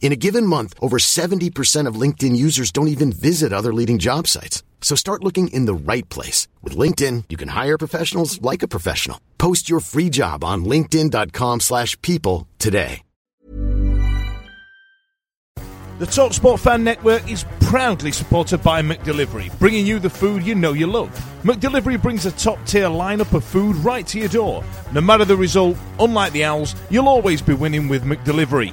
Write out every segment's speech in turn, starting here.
In a given month, over 70% of LinkedIn users don't even visit other leading job sites. So start looking in the right place. With LinkedIn, you can hire professionals like a professional. Post your free job on linkedin.com slash people today. The TalkSport Fan Network is proudly supported by McDelivery, bringing you the food you know you love. McDelivery brings a top-tier lineup of food right to your door. No matter the result, unlike the Owls, you'll always be winning with McDelivery.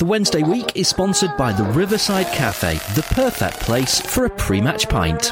The Wednesday week is sponsored by the Riverside Cafe, the perfect place for a pre match pint.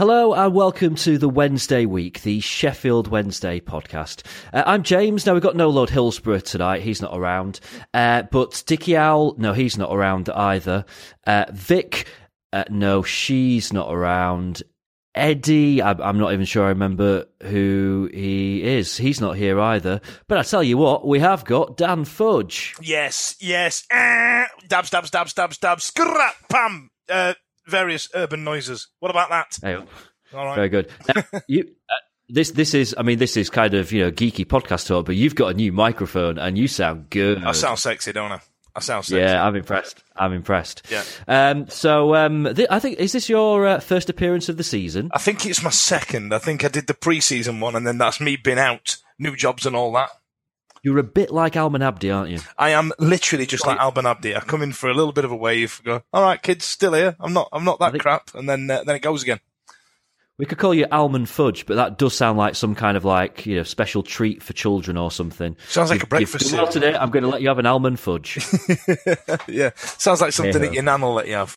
Hello and welcome to the Wednesday week, the Sheffield Wednesday podcast. Uh, I'm James. Now we've got no Lord Hillsborough tonight; he's not around. Uh, but Dickie Owl, no, he's not around either. Uh, Vic, uh, no, she's not around. Eddie, I, I'm not even sure I remember who he is. He's not here either. But I tell you what, we have got Dan Fudge. Yes, yes. Ah, dabs, dabs, dabs, dabs, dabs. Scrap, pam. Uh, various urban noises. What about that? All right. Very good. Now, you, uh, this this is, I mean, this is kind of you know geeky podcast talk, but you've got a new microphone and you sound good. I sound sexy, don't I? I sound sexy. yeah, I'm impressed. I'm impressed. Yeah. Um. So, um, th- I think is this your uh, first appearance of the season? I think it's my second. I think I did the pre-season one, and then that's me been out, new jobs and all that. You're a bit like Almen Abdi, aren't you? I am literally just like Almen Abdi. I come in for a little bit of a wave, go, all right, kids, still here. I'm not, I'm not that think- crap, and then uh, then it goes again. We could call you Almond Fudge, but that does sound like some kind of like you know special treat for children or something. Sounds like You've- a breakfast you've done well cereal. today. I'm going to let you have an almond fudge. yeah, sounds like something that your nan will let you have.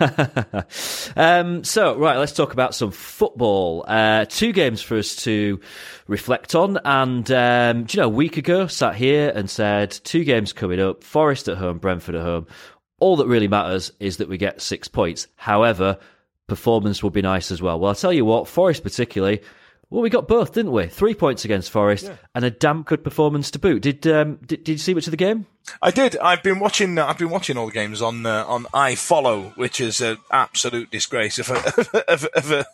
um, so, right, let's talk about some football. Uh, two games for us to reflect on. And, um, do you know, a week ago, sat here and said two games coming up Forest at home, Brentford at home. All that really matters is that we get six points. However, performance would be nice as well. Well, I'll tell you what, Forest particularly. Well, we got both, didn't we? Three points against Forest and a damn good performance to boot. Did um, did, did you see much of the game? I did. I've been watching. Uh, I've been watching all the games on uh, on iFollow, which is an absolute disgrace of a, of, of, a,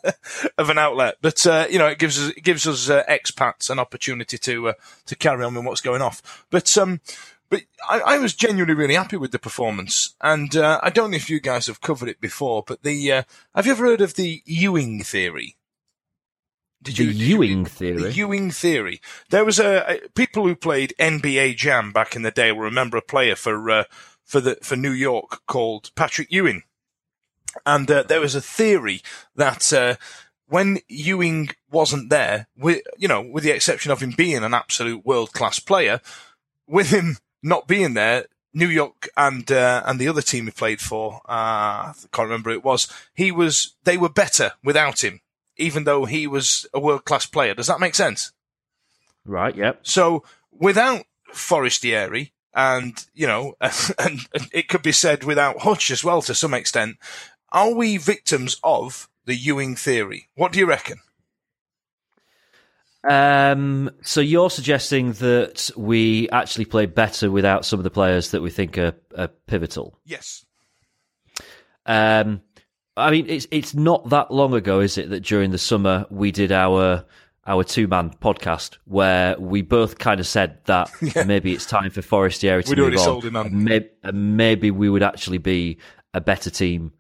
of an outlet. But uh, you know, it gives us it gives us uh, expats an opportunity to uh, to carry on with what's going off. But um, but I, I was genuinely really happy with the performance, and uh, I don't know if you guys have covered it before, but the uh, have you ever heard of the Ewing theory? Did The did Ewing theory? The Ewing theory. There was a, a people who played NBA Jam back in the day will remember a player for uh, for the for New York called Patrick Ewing, and uh, there was a theory that uh, when Ewing wasn't there, with you know, with the exception of him being an absolute world class player, with him not being there, New York and uh, and the other team he played for, uh, I can't remember who it was. He was they were better without him, even though he was a world class player. Does that make sense? Right, yep. So without Forestieri, and you know, and, and it could be said without Hutch as well to some extent, are we victims of the Ewing theory? What do you reckon? Um, so you're suggesting that we actually play better without some of the players that we think are, are pivotal. Yes. Um, I mean, it's it's not that long ago, is it, that during the summer we did our our two man podcast where we both kind of said that yeah. maybe it's time for Forestieri to We'd move on. sold him. And maybe, and maybe we would actually be a better team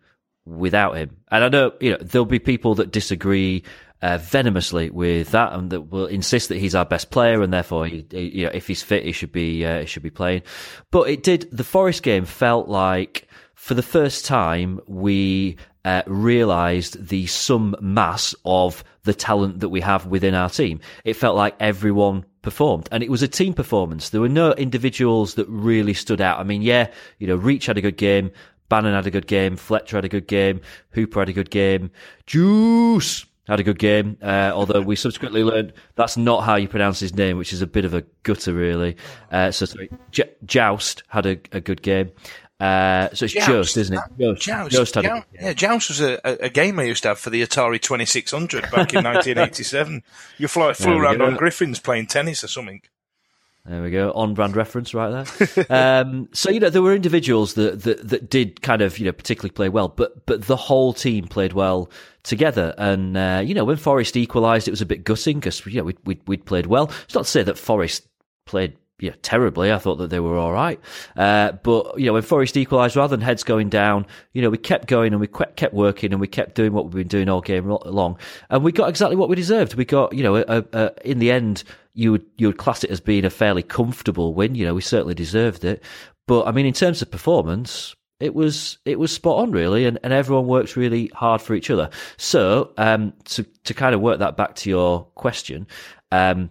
without him. And I know you know there'll be people that disagree uh, venomously with that and that will insist that he's our best player and therefore he, he, you know if he's fit he should be uh, he should be playing. But it did the Forest game felt like for the first time we uh, realised the sum mass of the talent that we have within our team. It felt like everyone performed and it was a team performance. There were no individuals that really stood out. I mean, yeah, you know, Reach had a good game. Bannan had a good game. Fletcher had a good game. Hooper had a good game. Juice had a good game. Uh, although we subsequently learned that's not how you pronounce his name, which is a bit of a gutter, really. Uh, so sorry, J- Joust had a, a good game. Uh, so it's Joust, Joust isn't it? Joust. Joust, Joust had Joust, yeah. Joust was a, a, game I used to have for the Atari 2600 back in 1987. You fly, flew around on Griffins playing tennis or something. There we go, on brand reference right there. um, so you know there were individuals that, that that did kind of you know particularly play well, but but the whole team played well together. And uh, you know when Forest equalised, it was a bit gutting because you know we we we'd played well. It's not to say that Forest played yeah, terribly. I thought that they were all right. Uh, but, you know, when Forest equalised, rather than heads going down, you know, we kept going and we kept working and we kept doing what we've been doing all game long. And we got exactly what we deserved. We got, you know, a, a, in the end, you would, you would class it as being a fairly comfortable win. You know, we certainly deserved it. But, I mean, in terms of performance, it was it was spot on really and, and everyone works really hard for each other so um to to kind of work that back to your question um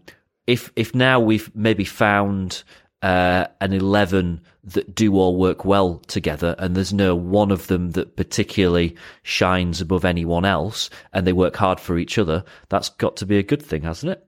if if now we've maybe found uh, an eleven that do all work well together, and there's no one of them that particularly shines above anyone else, and they work hard for each other, that's got to be a good thing, hasn't it?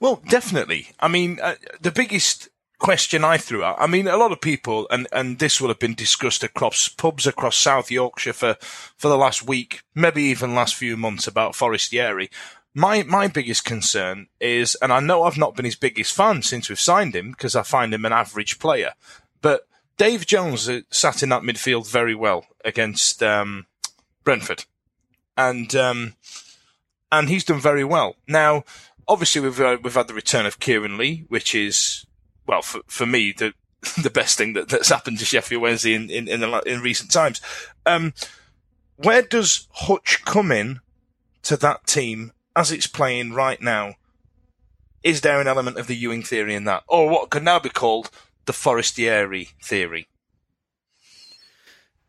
Well, definitely. I mean, uh, the biggest question I threw out. I mean, a lot of people, and, and this will have been discussed across pubs across South Yorkshire for, for the last week, maybe even last few months about Forestieri. My my biggest concern is, and I know I've not been his biggest fan since we've signed him because I find him an average player, but Dave Jones sat in that midfield very well against um, Brentford, and um, and he's done very well. Now, obviously, we've uh, we've had the return of Kieran Lee, which is well for for me the the best thing that, that's happened to Sheffield Wednesday in in in, the, in recent times. Um, where does Hutch come in to that team as it's playing right now, is there an element of the Ewing theory in that, or what could now be called the Forestieri theory?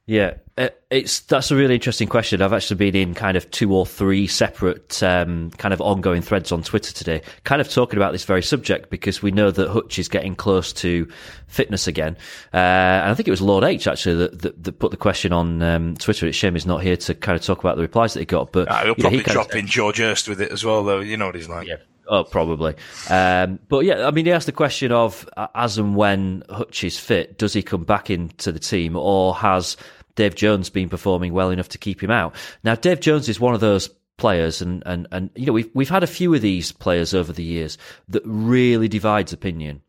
Yeah, uh, it's that's a really interesting question. I've actually been in kind of two or three separate um, kind of ongoing threads on Twitter today, kind of talking about this very subject because we know that Hutch is getting close to fitness again, uh, and I think it was Lord H actually that, that, that put the question on um, Twitter. It's shame he's not here to kind of talk about the replies that he got, but uh, he'll probably he drop of, in George Hirst with it as well, though. You know what he's like. Yeah. Oh, probably. Um, but yeah, I mean, he asked the question of uh, as and when Hutch is fit, does he come back into the team, or has Dave Jones been performing well enough to keep him out. Now, Dave Jones is one of those players, and, and, and you know we've we've had a few of these players over the years that really divides opinion.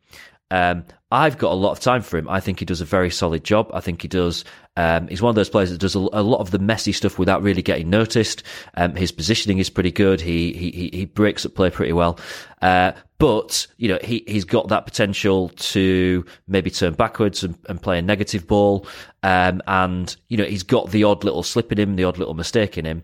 Um, I've got a lot of time for him. I think he does a very solid job. I think he does. Um, he's one of those players that does a, a, lot of the messy stuff without really getting noticed. Um, his positioning is pretty good. He he he breaks up play pretty well. Uh, but you know he he's got that potential to maybe turn backwards and, and play a negative ball. Um, and you know he's got the odd little slip in him, the odd little mistake in him.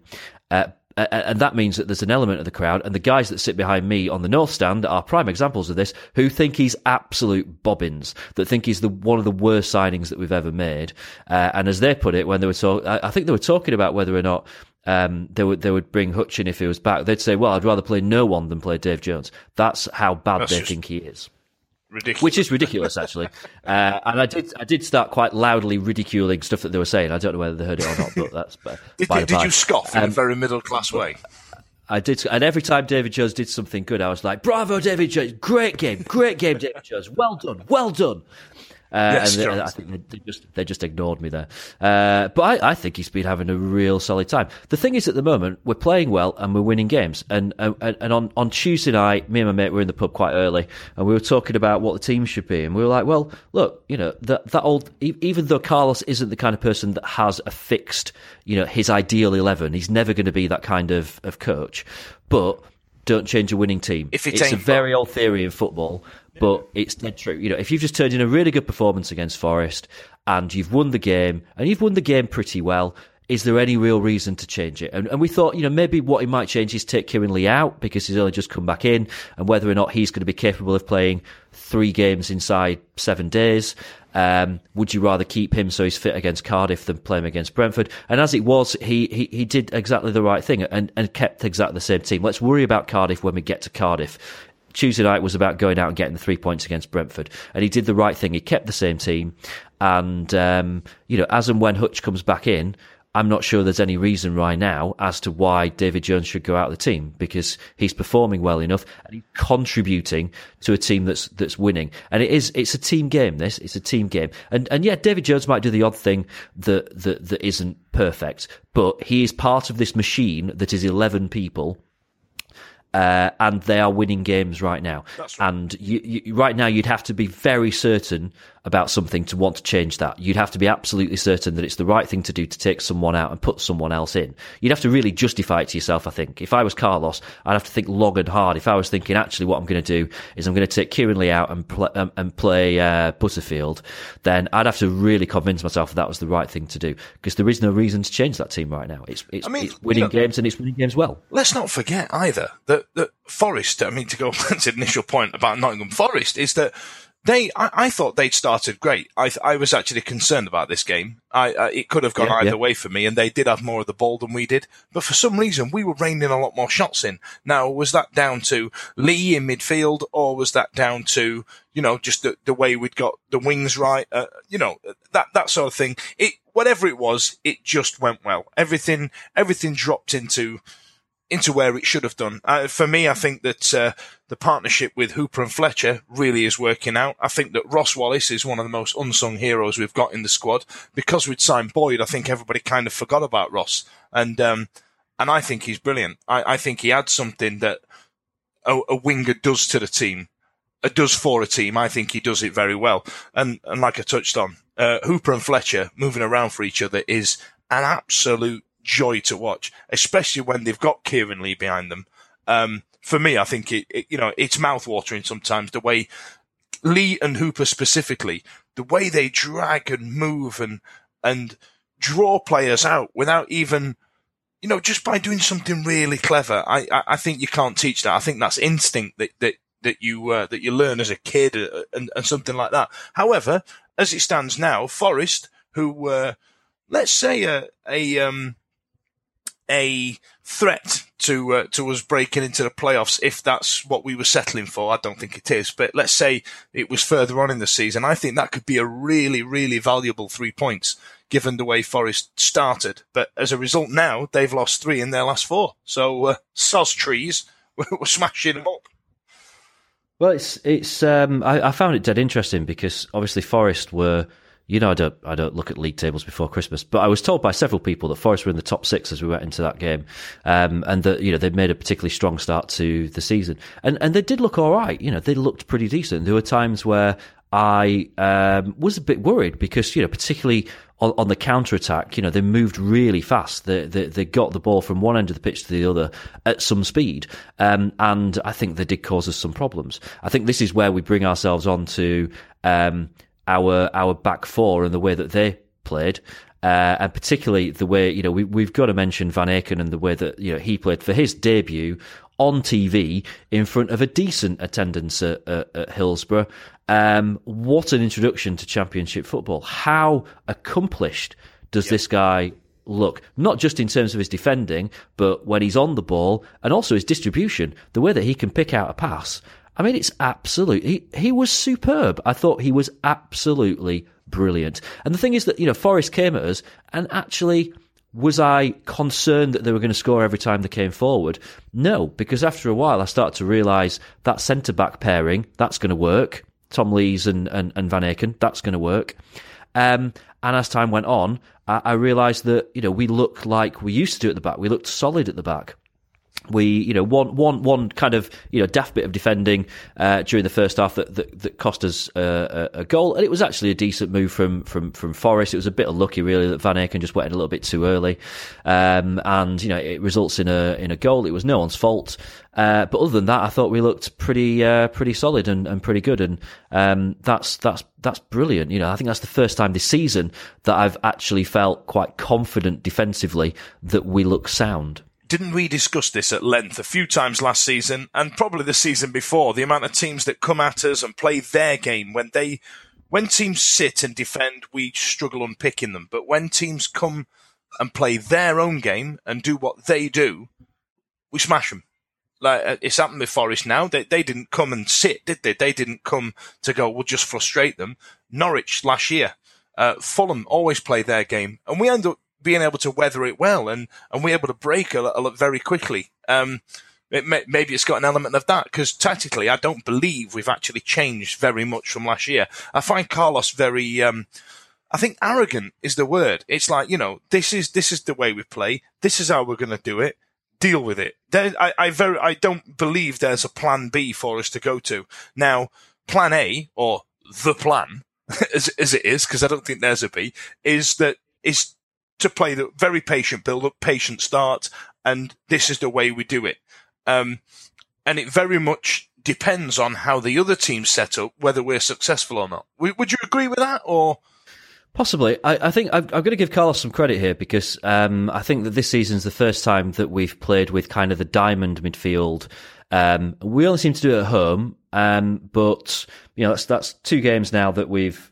Uh, and that means that there's an element of the crowd, and the guys that sit behind me on the north stand are prime examples of this, who think he's absolute bobbins, that think he's the one of the worst signings that we've ever made. Uh, and as they put it, when they were talking, I think they were talking about whether or not um, they would they would bring Hutch in if he was back. They'd say, "Well, I'd rather play no one than play Dave Jones." That's how bad That's they think he is ridiculous. Which is ridiculous, actually. uh, and I did, I did start quite loudly ridiculing stuff that they were saying. I don't know whether they heard it or not, but that's. did, by did you scoff in um, a very middle class way? I did, and every time David Jones did something good, I was like, "Bravo, David Jones! Great game, great game, David Jones! Well done, well done." Uh, Yes, and they- I think they, they just they just ignored me there. Uh, but I, I think he's been having a real solid time. The thing is, at the moment, we're playing well and we're winning games. And and, and on, on Tuesday night, me and my mate were in the pub quite early, and we were talking about what the team should be. And we were like, well, look, you know, that that old even though Carlos isn't the kind of person that has a fixed, you know, his ideal eleven, he's never going to be that kind of of coach. But don't change a winning team. If it it's a very old theory in football, but it's dead true. You know, if you've just turned in a really good performance against Forest and you've won the game, and you've won the game pretty well, is there any real reason to change it? And, and we thought, you know, maybe what he might change is take Kieran Lee out because he's only just come back in, and whether or not he's going to be capable of playing three games inside seven days. Um, would you rather keep him so he's fit against Cardiff than play him against Brentford? And as it was, he, he, he did exactly the right thing and, and kept exactly the same team. Let's worry about Cardiff when we get to Cardiff. Tuesday night was about going out and getting the three points against Brentford, and he did the right thing. He kept the same team, and um, you know, as and when Hutch comes back in, I'm not sure there's any reason right now as to why David Jones should go out of the team because he's performing well enough and he's contributing to a team that's that's winning. And it is it's a team game. This it's a team game. And and yeah, David Jones might do the odd thing that that that isn't perfect, but he is part of this machine that is 11 people uh, and they are winning games right now. And you, you, right now, you'd have to be very certain about something to want to change that. You'd have to be absolutely certain that it's the right thing to do to take someone out and put someone else in. You'd have to really justify it to yourself. I think if I was Carlos, I'd have to think long and hard. If I was thinking, actually, what I'm going to do is I'm going to take Kieran Lee out and pl- um, and play uh, Butterfield, then I'd have to really convince myself that that was the right thing to do because there is no reason to change that team right now. It's it's, I mean, it's winning you know- games and it's winning games well. let's not forget either that, that Forest, I mean, to go back to the initial point about Nottingham Forest, is that they, I, I thought they'd started great. I, I was actually concerned about this game. I, uh, it could have gone Yeah, either yeah. way for me, and they did have more of the ball than we did. But for some reason, we were reining a lot more shots in. Now, was that down to Lee in midfield, or was that down to, you know, just the, the way we'd got the wings right? Uh, you know, that, that sort of thing. It, whatever it was, it just went well. Everything, everything dropped into, into where it should have done. For me, I think that uh, the partnership with Hooper and Fletcher really is working out. I think that Ross Wallace is one of the most unsung heroes we've got in the squad. Because we'd signed Boyd, I think everybody kind of forgot about Ross, and um, and I think he's brilliant. I, I think he adds something that a, a winger does to the team. Uh, does for a team. I think he does it very well. And and like I touched on, uh, Hooper and Fletcher moving around for each other is an absolute joy to watch, especially when they've got Kieran Lee behind them. Um, for me, I think it, it you know it's mouthwatering sometimes the way Lee and Hooper specifically, the way they drag and move and and draw players out without even you know, just by doing something really clever, I, I, I think you can't teach that. I think that's instinct that, that, that you, uh, that you learn as a kid uh, and, and something like that. However, as it stands now, Forest, who, uh, let's say a, a, um, a threat to, uh, to us breaking into the playoffs if that's what we were settling for. I don't think it is, but let's say it was further on in the season. I think that could be a really, really valuable three points given the way Forest started. But as a result now, they've lost three in their last four. So, uh, trees, we're smashing them up. Well, it's it's. Um, I, I found it dead interesting because obviously Forest were. You know, I don't I don't look at league tables before Christmas, but I was told by several people that Forest were in the top six as we went into that game, um, and that you know they'd made a particularly strong start to the season, and and they did look all right. You know, they looked pretty decent. There were times where I um, was a bit worried because you know, particularly on, on the counter attack, you know, they moved really fast. They, they they got the ball from one end of the pitch to the other at some speed, um, and I think they did cause us some problems. I think this is where we bring ourselves on to um, our our back four and the way that they played. Uh, and particularly the way you know we we've got to mention Van Aken and the way that you know he played for his debut on TV in front of a decent attendance at, at, at Hillsborough. Um, what an introduction to Championship football! How accomplished does this guy look? Not just in terms of his defending, but when he's on the ball and also his distribution. The way that he can pick out a pass. I mean, it's absolute. He, he was superb. I thought he was absolutely brilliant. And the thing is that, you know, Forest came at us and actually, was I concerned that they were going to score every time they came forward? No, because after a while I started to realise that centre back pairing, that's going to work. Tom Lees and, and, and Van Aken. That's going to work. Um, and as time went on, I, I realised that you know we looked like we used to do at the back. We looked solid at the back we, you know, one, one, one kind of, you know, daft bit of defending uh, during the first half that, that, that cost us uh, a, goal, and it was actually a decent move from from from Forest. It was a bit unlucky, really, that Van Aken just went in a little bit too early, um, and you know, it results in a in a goal. It was no one's fault, uh, but other than that, I thought we looked pretty uh, pretty solid and, and pretty good, and um, that's that's that's brilliant. You know, I think that's the first time this season that I've actually felt quite confident defensively that we look sound didn't we discuss this at length a few times last season and probably the season before? The amount of teams that come at us and play their game when they, when teams sit and defend, we struggle unpicking them. But when teams come and play their own game and do what they do, we smash them. Like uh, it's happened with Forest now. They they didn't come and sit, did they? They didn't come to go. We'll just frustrate them. Norwich last year, uh, Fulham always play their game, and we end up being able to weather it well and, and we're able to break a, a very quickly. Um, it may, maybe it's got an element of that because tactically, I don't believe we've actually changed very much from last year. I find Carlos very, um, I think arrogant is the word. It's like, you know, this is, this is the way we play. This is how we're going to do it. Deal with it. There, I, I very, I don't believe there's a plan B for us to go to. Now, plan A or the plan, as, as it is, because I don't think there's a B, is that is to play the very patient build up, patient start, and this is the way we do it. Um, and it very much depends on how the other teams set up, whether we're successful or not. Would you agree with that, or? Possibly. I, I think I'm, I'm, going to give Carlos some credit here because um, I think that this season's the first time that we've played with kind of the diamond midfield. Um, we only seem to do it at home, um, but you know that's that's two games now that we've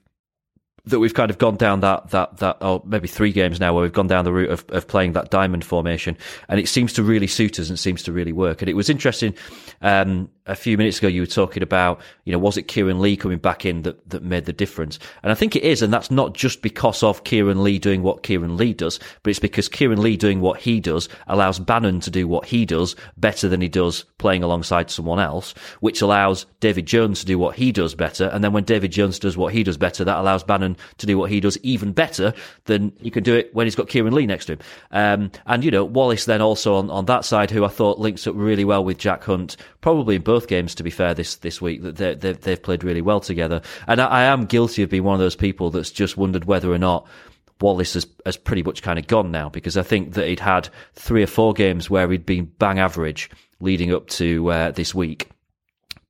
that we've kind of gone down that that that or maybe three games now where we've gone down the route of, of playing that diamond formation and it seems to really suit us and seems to really work. And it was interesting um, a few minutes ago you were talking about you know was it Kieran Lee coming back in that that made the difference and I think it is and that's not just because of Kieran Lee doing what Kieran Lee does but it's because Kieran Lee doing what he does allows Bannan to do what he does better than he does playing alongside someone else which allows David Jones to do what he does better and then when David Jones does what he does better that allows Bannan to do what he does even better than he can do it when he's got Kieran Lee next to him. Um, and, you know, Wallace then also on, on that side, who I thought links up really well with Jack Hunt, probably in both games, to be fair, this, this week, that they, they've played really well together. And I, I am guilty of being one of those people that's just wondered whether or not Wallace has, has pretty much kind of gone now because I think that he'd had three or four games where he'd been bang average leading up to uh, this week.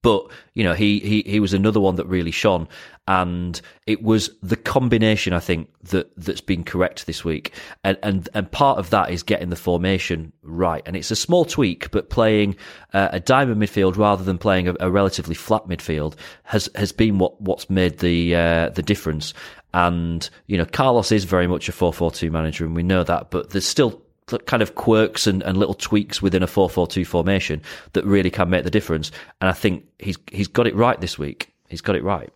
But you know, he, he he was another one that really shone, and it was the combination I think that that's been correct this week, and and and part of that is getting the formation right, and it's a small tweak, but playing uh, a diamond midfield rather than playing a, a, relatively flat midfield has has been what what's made the uh, the difference. And you know, Carlos is very much a four four two manager, and we know that, but there's still kind of quirks and, and little tweaks within a 4-4-2 formation that really can make the difference. And I think he's he's got it right this week. He's got it right.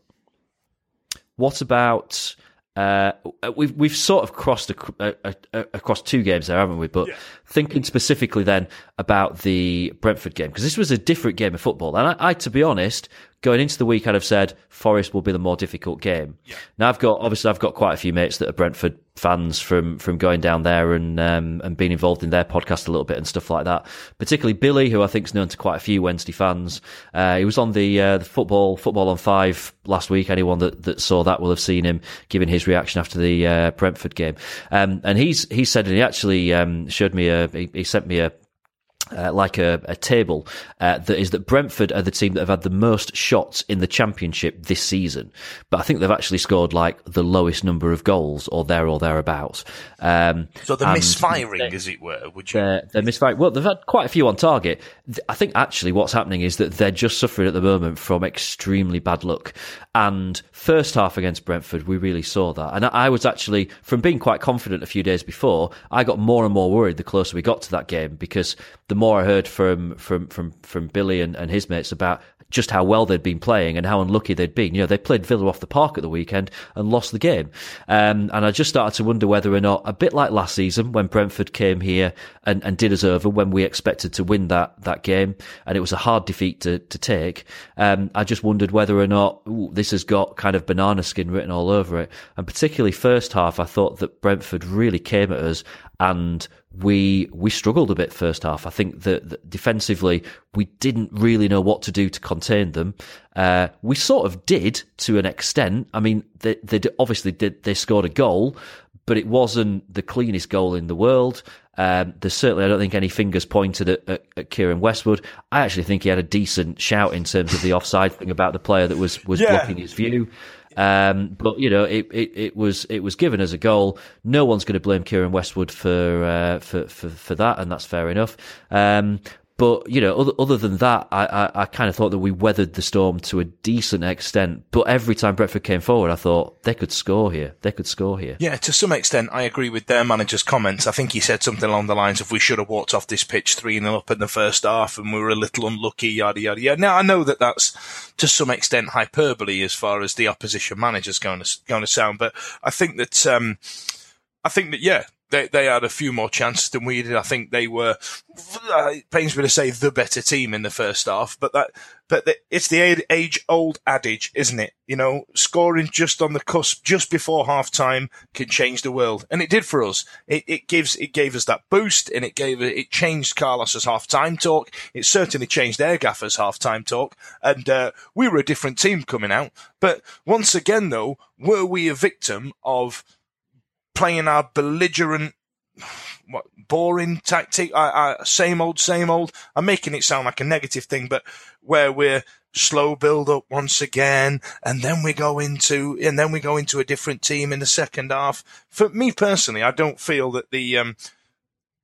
What about uh, we've we've sort of crossed a, a, a, across two games there, haven't we? But yeah. thinking specifically then about the Brentford game because this was a different game of football, and I, I, to be honest, going into the week, I'd have said Forest will be the more difficult game. Yeah. Now I've got obviously I've got quite a few mates that are Brentford fans from from going down there and um, and being involved in their podcast a little bit and stuff like that. Particularly Billy, who I think is known to quite a few Wednesday fans. Uh, he was on the uh, the football football on five last week. Anyone that, that saw that will have seen him giving his reaction after the uh, Brentford game. Um, and he's he said and he actually um, showed me a he, he sent me a uh, like a, a table uh, that is that Brentford are the team that have had the most shots in the championship this season, but I think they've actually scored like the lowest number of goals or there or thereabouts. Um, so they're misfiring, they, as it were. Would you? They're, they're, misfiring. Well, they've had quite a few on target. I think actually what's happening is that they're just suffering at the moment from extremely bad luck. And first half against Brentford, we really saw that. And I, I was actually from being quite confident a few days before, I got more and more worried the closer we got to that game because the more I heard from from from from Billy and, and his mates about just how well they'd been playing and how unlucky they'd been. You know, they played Villa off the park at the weekend and lost the game. Um, and I just started to wonder whether or not, a bit like last season when Brentford came here and, and did us over when we expected to win that, that game, and it was a hard defeat to, to take. Um, I just wondered whether or not ooh, this has got kind of banana skin written all over it. And particularly first half, I thought that Brentford really came at us and we we struggled a bit first half. I think that, that defensively we didn't really know what to do to contain them. Uh, we sort of did to an extent. I mean, they, they obviously did. They scored a goal, but it wasn't the cleanest goal in the world. Um, there's certainly, I don't think, any fingers pointed at, at, at, Keiren Westwood. I actually think he had a decent shout in terms of the offside thing about the player that was was yeah. blocking his view. Um, but you know, it, it, it, was it was given as a goal. No one's going to blame Keiren Westwood for, uh, for, for for that, and that's fair enough. Um, but you know, other, other than that, I, I, I kind of thought that we weathered the storm to a decent extent. But every time Brentford came forward, I thought they could score here. They could score here. Yeah, to some extent, I agree with their manager's comments. I think he said something along the lines of, "We should have walked off this pitch three 0 up in the first half, and we were a little unlucky." Yada yada yada. Now I know that that's to some extent hyperbole as far as the opposition manager's going to going to sound, but I think that. Um, I think that yeah, they they had a few more chances than we did. I think they were. It pains me to say the better team in the first half, but that but the, it's the age old adage, isn't it? You know, scoring just on the cusp, just before half time, can change the world, and it did for us. It, it gives it gave us that boost, and it gave it changed Carlos's half time talk. It certainly changed their gaffer's half time talk, and uh, we were a different team coming out. But once again, though, were we a victim of? Playing our belligerent, what, boring tactic, I, I, same old, same old. I'm making it sound like a negative thing, but where we're slow build up once again, and then we go into, and then we go into a different team in the second half. For me personally, I don't feel that the, um,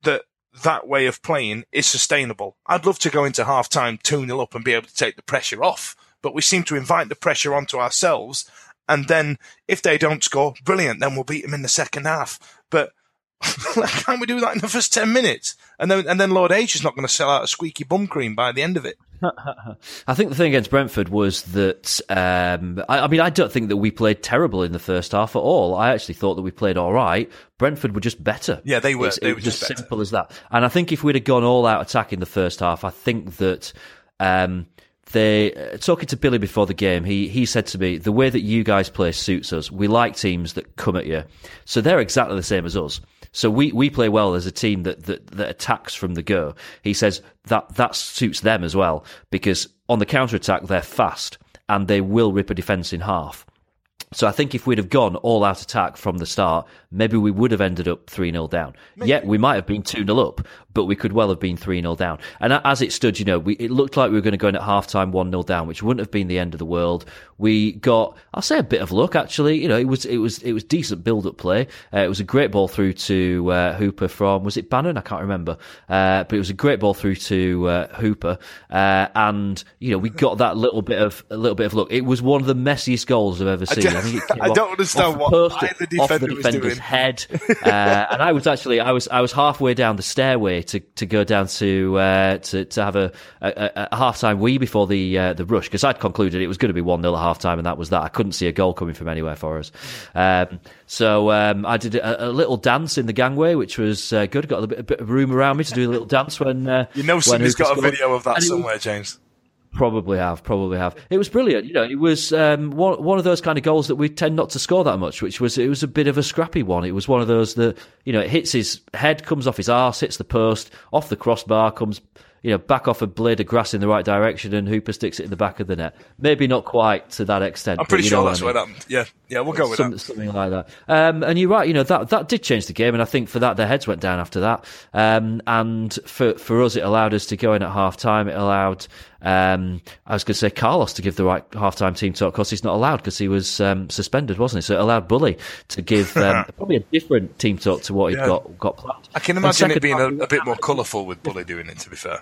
that that way of playing is sustainable. I'd love to go into half time 2 0 up and be able to take the pressure off, but we seem to invite the pressure onto ourselves and then if they don't score, brilliant, then we'll beat them in the second half. But can't we do that in the first 10 minutes? And then, and then Lord H is not going to sell out a squeaky bum cream by the end of it. I think the thing against Brentford was that, um, I, I, mean, I don't think that we played terrible in the first half at all. I actually thought that we played all right. Brentford were just better. Yeah, they were. they it were just, just simple as that. And I think if we'd have gone all out attack in the first half, I think that, um, they uh, talking to Billy before the game. He he said to me, "The way that you guys play suits us. We like teams that come at you, so they're exactly the same as us. So we, we play well as a team that, that that attacks from the go. He says that that suits them as well because on the counter attack they're fast and they will rip a defence in half. So I think if we'd have gone all out attack from the start, maybe we would have ended up 3 0 down. Maybe. Yet we might have been 2 0 up, but we could well have been 3 0 down. And as it stood, you know, we, it looked like we were going to go in at half time 1 0 down, which wouldn't have been the end of the world. We got, I'll say a bit of luck actually. You know, it was, it was, it was decent build up play. Uh, it was a great ball through to uh, Hooper from, was it Bannan? I can't remember. Uh, but it was a great ball through to uh, Hooper. Uh, and, you know, we got that little bit of, a little bit of luck. It was one of the messiest goals I've ever seen. I, I, I don't understand what the defender off the defender's head. uh, and I was actually I was I was halfway down the stairway to, to go down to uh, to to have a, a, a half time wee before the uh, the rush because I'd concluded it was going to be one 0 at half time and that was that. I couldn't see a goal coming from anywhere for us. Um, so um, I did a, a, little dance in the gangway, which was uh, good. Got a bit, a bit, of room around me to do a little dance when uh, you know somebody's got a video of that somewhere, James. Probably have, probably have. It was brilliant. You know, it was um, one one of those kind of goals that we tend not to score that much. Which was it was a bit of a scrappy one. It was one of those that you know it hits his head, comes off his arse, hits the post, off the crossbar, comes you know, back off a blade of grass in the right direction and Hooper sticks it in the back of the net. Maybe not quite to that extent. I'm pretty sure that's I mean. what happened. Yeah, yeah, we'll go with Some, that. Something like that. Um, and you're right, you know, that, that did change the game. And I think for that, their heads went down after that. Um, and for, for us, it allowed us to go in at half time. It allowed, um, I was going to say Carlos to give the right half time team talk because he's not allowed because he was um, suspended, wasn't he? So it allowed Bully to give um, probably a different team talk to what he'd got, got planned. I can imagine it being a, a bit more colourful with Bully doing it, to be fair.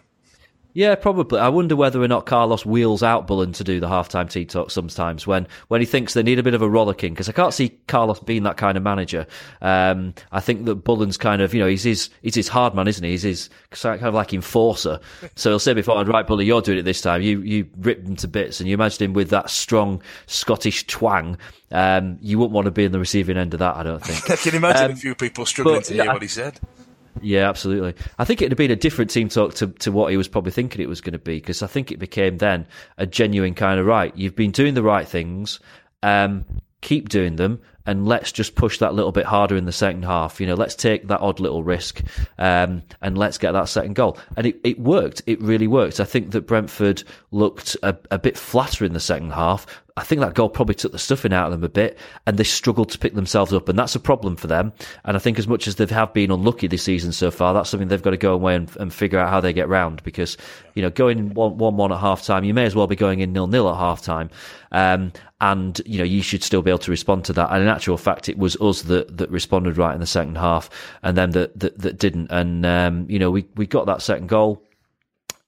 Yeah, probably. I wonder whether or not Carlos wheels out Bullen to do the halftime tea talk sometimes when, when he thinks they need a bit of a rollicking because I can't see Carlos being that kind of manager. Um, I think that Bullen's kind of, you know, he's his, he's his hard man, isn't he? He's his kind of like enforcer. So he'll say before, right, Bullen, you're doing it this time. You, you rip him to bits and you imagine him with that strong Scottish twang. Um, you wouldn't want to be in the receiving end of that, I don't think. I can imagine Um, a few people struggling but, to hear yeah, what he said. Yeah, absolutely. I think it'd have been a different team talk to, to what he was probably thinking it was going to be because I think it became then a genuine kind of right. You've been doing the right things, um, keep doing them, and let's just push that little bit harder in the second half. You know, let's take that odd little risk um, and let's get that second goal. And it, it worked. It really worked. I think that Brentford looked a, a bit flatter in the second half. I think that goal probably took the stuffing out of them a bit, and they struggled to pick themselves up, and that's a problem for them. And I think as much as they have been unlucky this season so far, that's something they've got to go away and, and figure out how they get round. Because you know, going one one, one at half time, you may as well be going in nil nil at half time, um, and you know you should still be able to respond to that. And in actual fact, it was us that that responded right in the second half, and them that that, that didn't. And um, you know, we we got that second goal.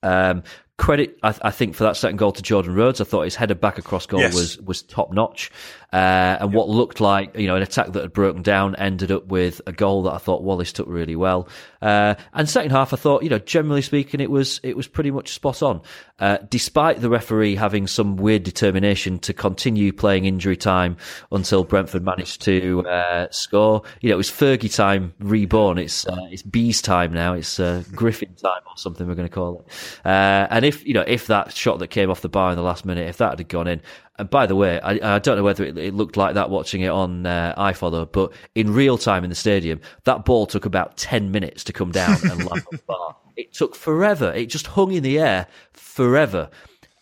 Um, credit, I, I, think, for that second goal to Jordan Rhodes. I thought his header back across goal Yes. was was top notch, uh, and what looked like you know an attack that had broken down ended up with a goal that I thought Wallace took really well. Uh, and second half, I thought you know generally speaking, it was it was pretty much spot on, uh, despite the referee having some weird determination to continue playing injury time until Brentford managed to uh, score. You know, it was Fergie time reborn. It's uh, it's Bees time now. It's uh, Griffin time or something we're going to call it. Uh, and if you know if that shot that came off the bar in the last minute, if that had gone in, and by the way, I, I don't know whether it, it looked like that watching it on uh, iFollow, but in real time in the stadium, that ball took about ten minutes to come down and land on the bar. It took forever. It just hung in the air forever.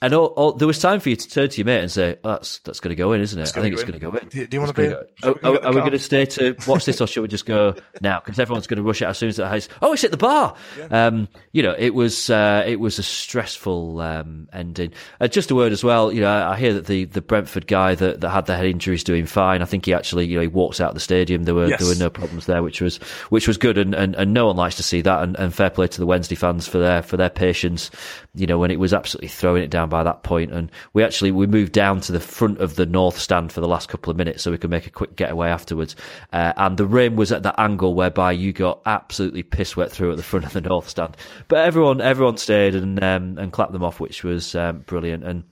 And all, all, there was time for you to turn to your mate and say, oh, "That's that's going to go in, isn't it? I think it's going to go in." Do- do you It's be- go- Are, are, are we going to stay to watch this, or should we just go now? Because everyone's going to rush out as soon as it has. Oh, it's hit the bar. Um, you know, it was uh, it was a stressful um, ending. Uh, just a word as well. You know, I, I hear that the, the Brentford guy that, that had the head injury is doing fine. I think he actually you know he walks out of the stadium. There were Yes. there were no problems there, which was which was good, and, and, and no one likes to see that. And, and fair play to the Wednesday fans for their for their patience. You know, when it was absolutely throwing it down by that point, and we actually we moved down to the front of the north stand for the last couple of minutes so we could make a quick getaway afterwards. Uh, and the rain was at that angle whereby you got absolutely piss wet through at the front of the north stand. But everyone everyone stayed and um, and clapped them off, which was um, brilliant. And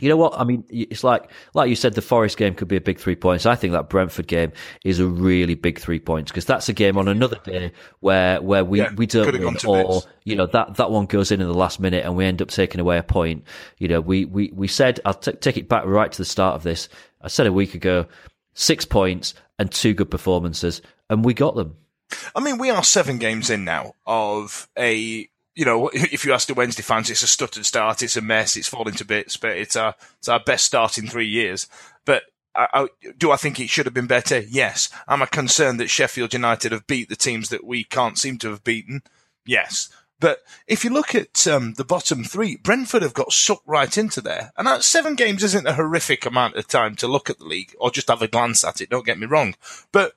you know what? I mean, it's like like you said, the Forest game could be a big three points. I think that Brentford game is a really big three points because that's a game on another day where where we, Yeah, we don't win, or you know that that one goes in in the last minute and we end up taking away a point. You know, we we we said I'll t- take it back right to the start of this. I said a week ago, six points and two good performances, and we got them. I mean, we are seven games in now of a, you know, if you ask the Wednesday fans, it's a stuttered start, it's a mess, it's falling to bits, but it's our, it's our best start in three years. But I, I, do I think it should have been better? Yes. Am I concerned that Sheffield United have beat the teams that we can't seem to have beaten? Yes. But if you look at um, the bottom three, Brentford have got sucked right into there. And that seven games isn't a horrific amount of time to look at the league or just have a glance at it, don't get me wrong. But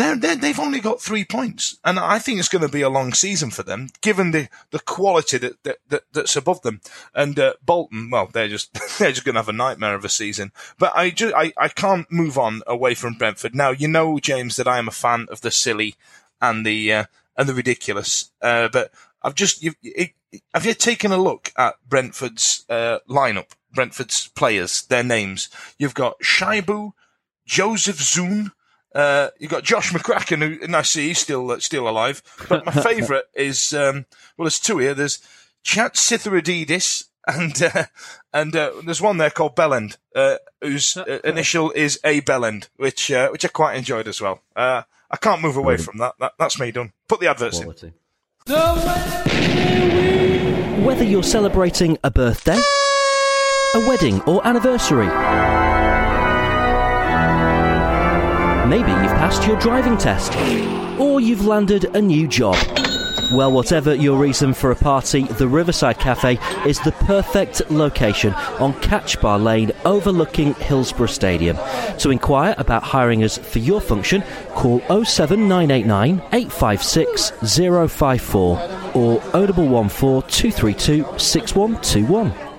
they're, they're, they've only got three points, and I think it's going to be a long season for them, given the, the quality that, that, that that's above them. And uh, Bolton, well, they're just they're just going to have a nightmare of a season. But I just I, I can't move on away from Brentford now. You know, James, that I am a fan of the silly and the uh, and the ridiculous. Uh, but I've just you it, have you taken a look at Brentford's uh, lineup, Brentford's players, their names? You've got Shaibu, Joseph Zoon. Uh, you got Josh McCracken, who, and I see he's still uh, still alive. But my favourite is um, well, there's two here. There's Chat Sitharididis, and uh, and uh, there's one there called Bellend, uh, whose uh, initial is A Bellend, which uh, which I quite enjoyed as well. Uh, I can't move away from that. that. That's me done. Put the adverts in. Whether you're celebrating a birthday, a wedding, or anniversary, maybe you've passed your driving test, or you've landed a new job. Well, whatever your reason for a party, the Riverside Cafe is the perfect location on Catch Bar Lane overlooking Hillsborough Stadium. To inquire about hiring us for your function, call 07989 856 054 or 0114 232 6121.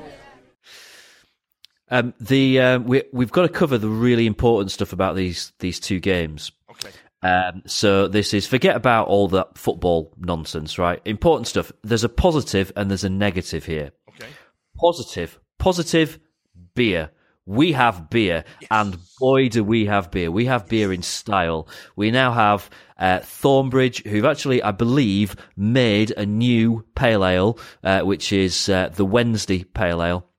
Um, the uh, we we've got to cover the really important stuff about these these two games. Okay. Um, so this is forget about all that football nonsense, right? Important stuff. There's a positive and there's a negative here. Okay. Positive, positive beer. We have beer, and boy, do we have beer. We have beer in style. We now have uh, Thornbridge, who've actually, I believe, made a new pale ale, uh, which is uh, the Wednesday pale ale.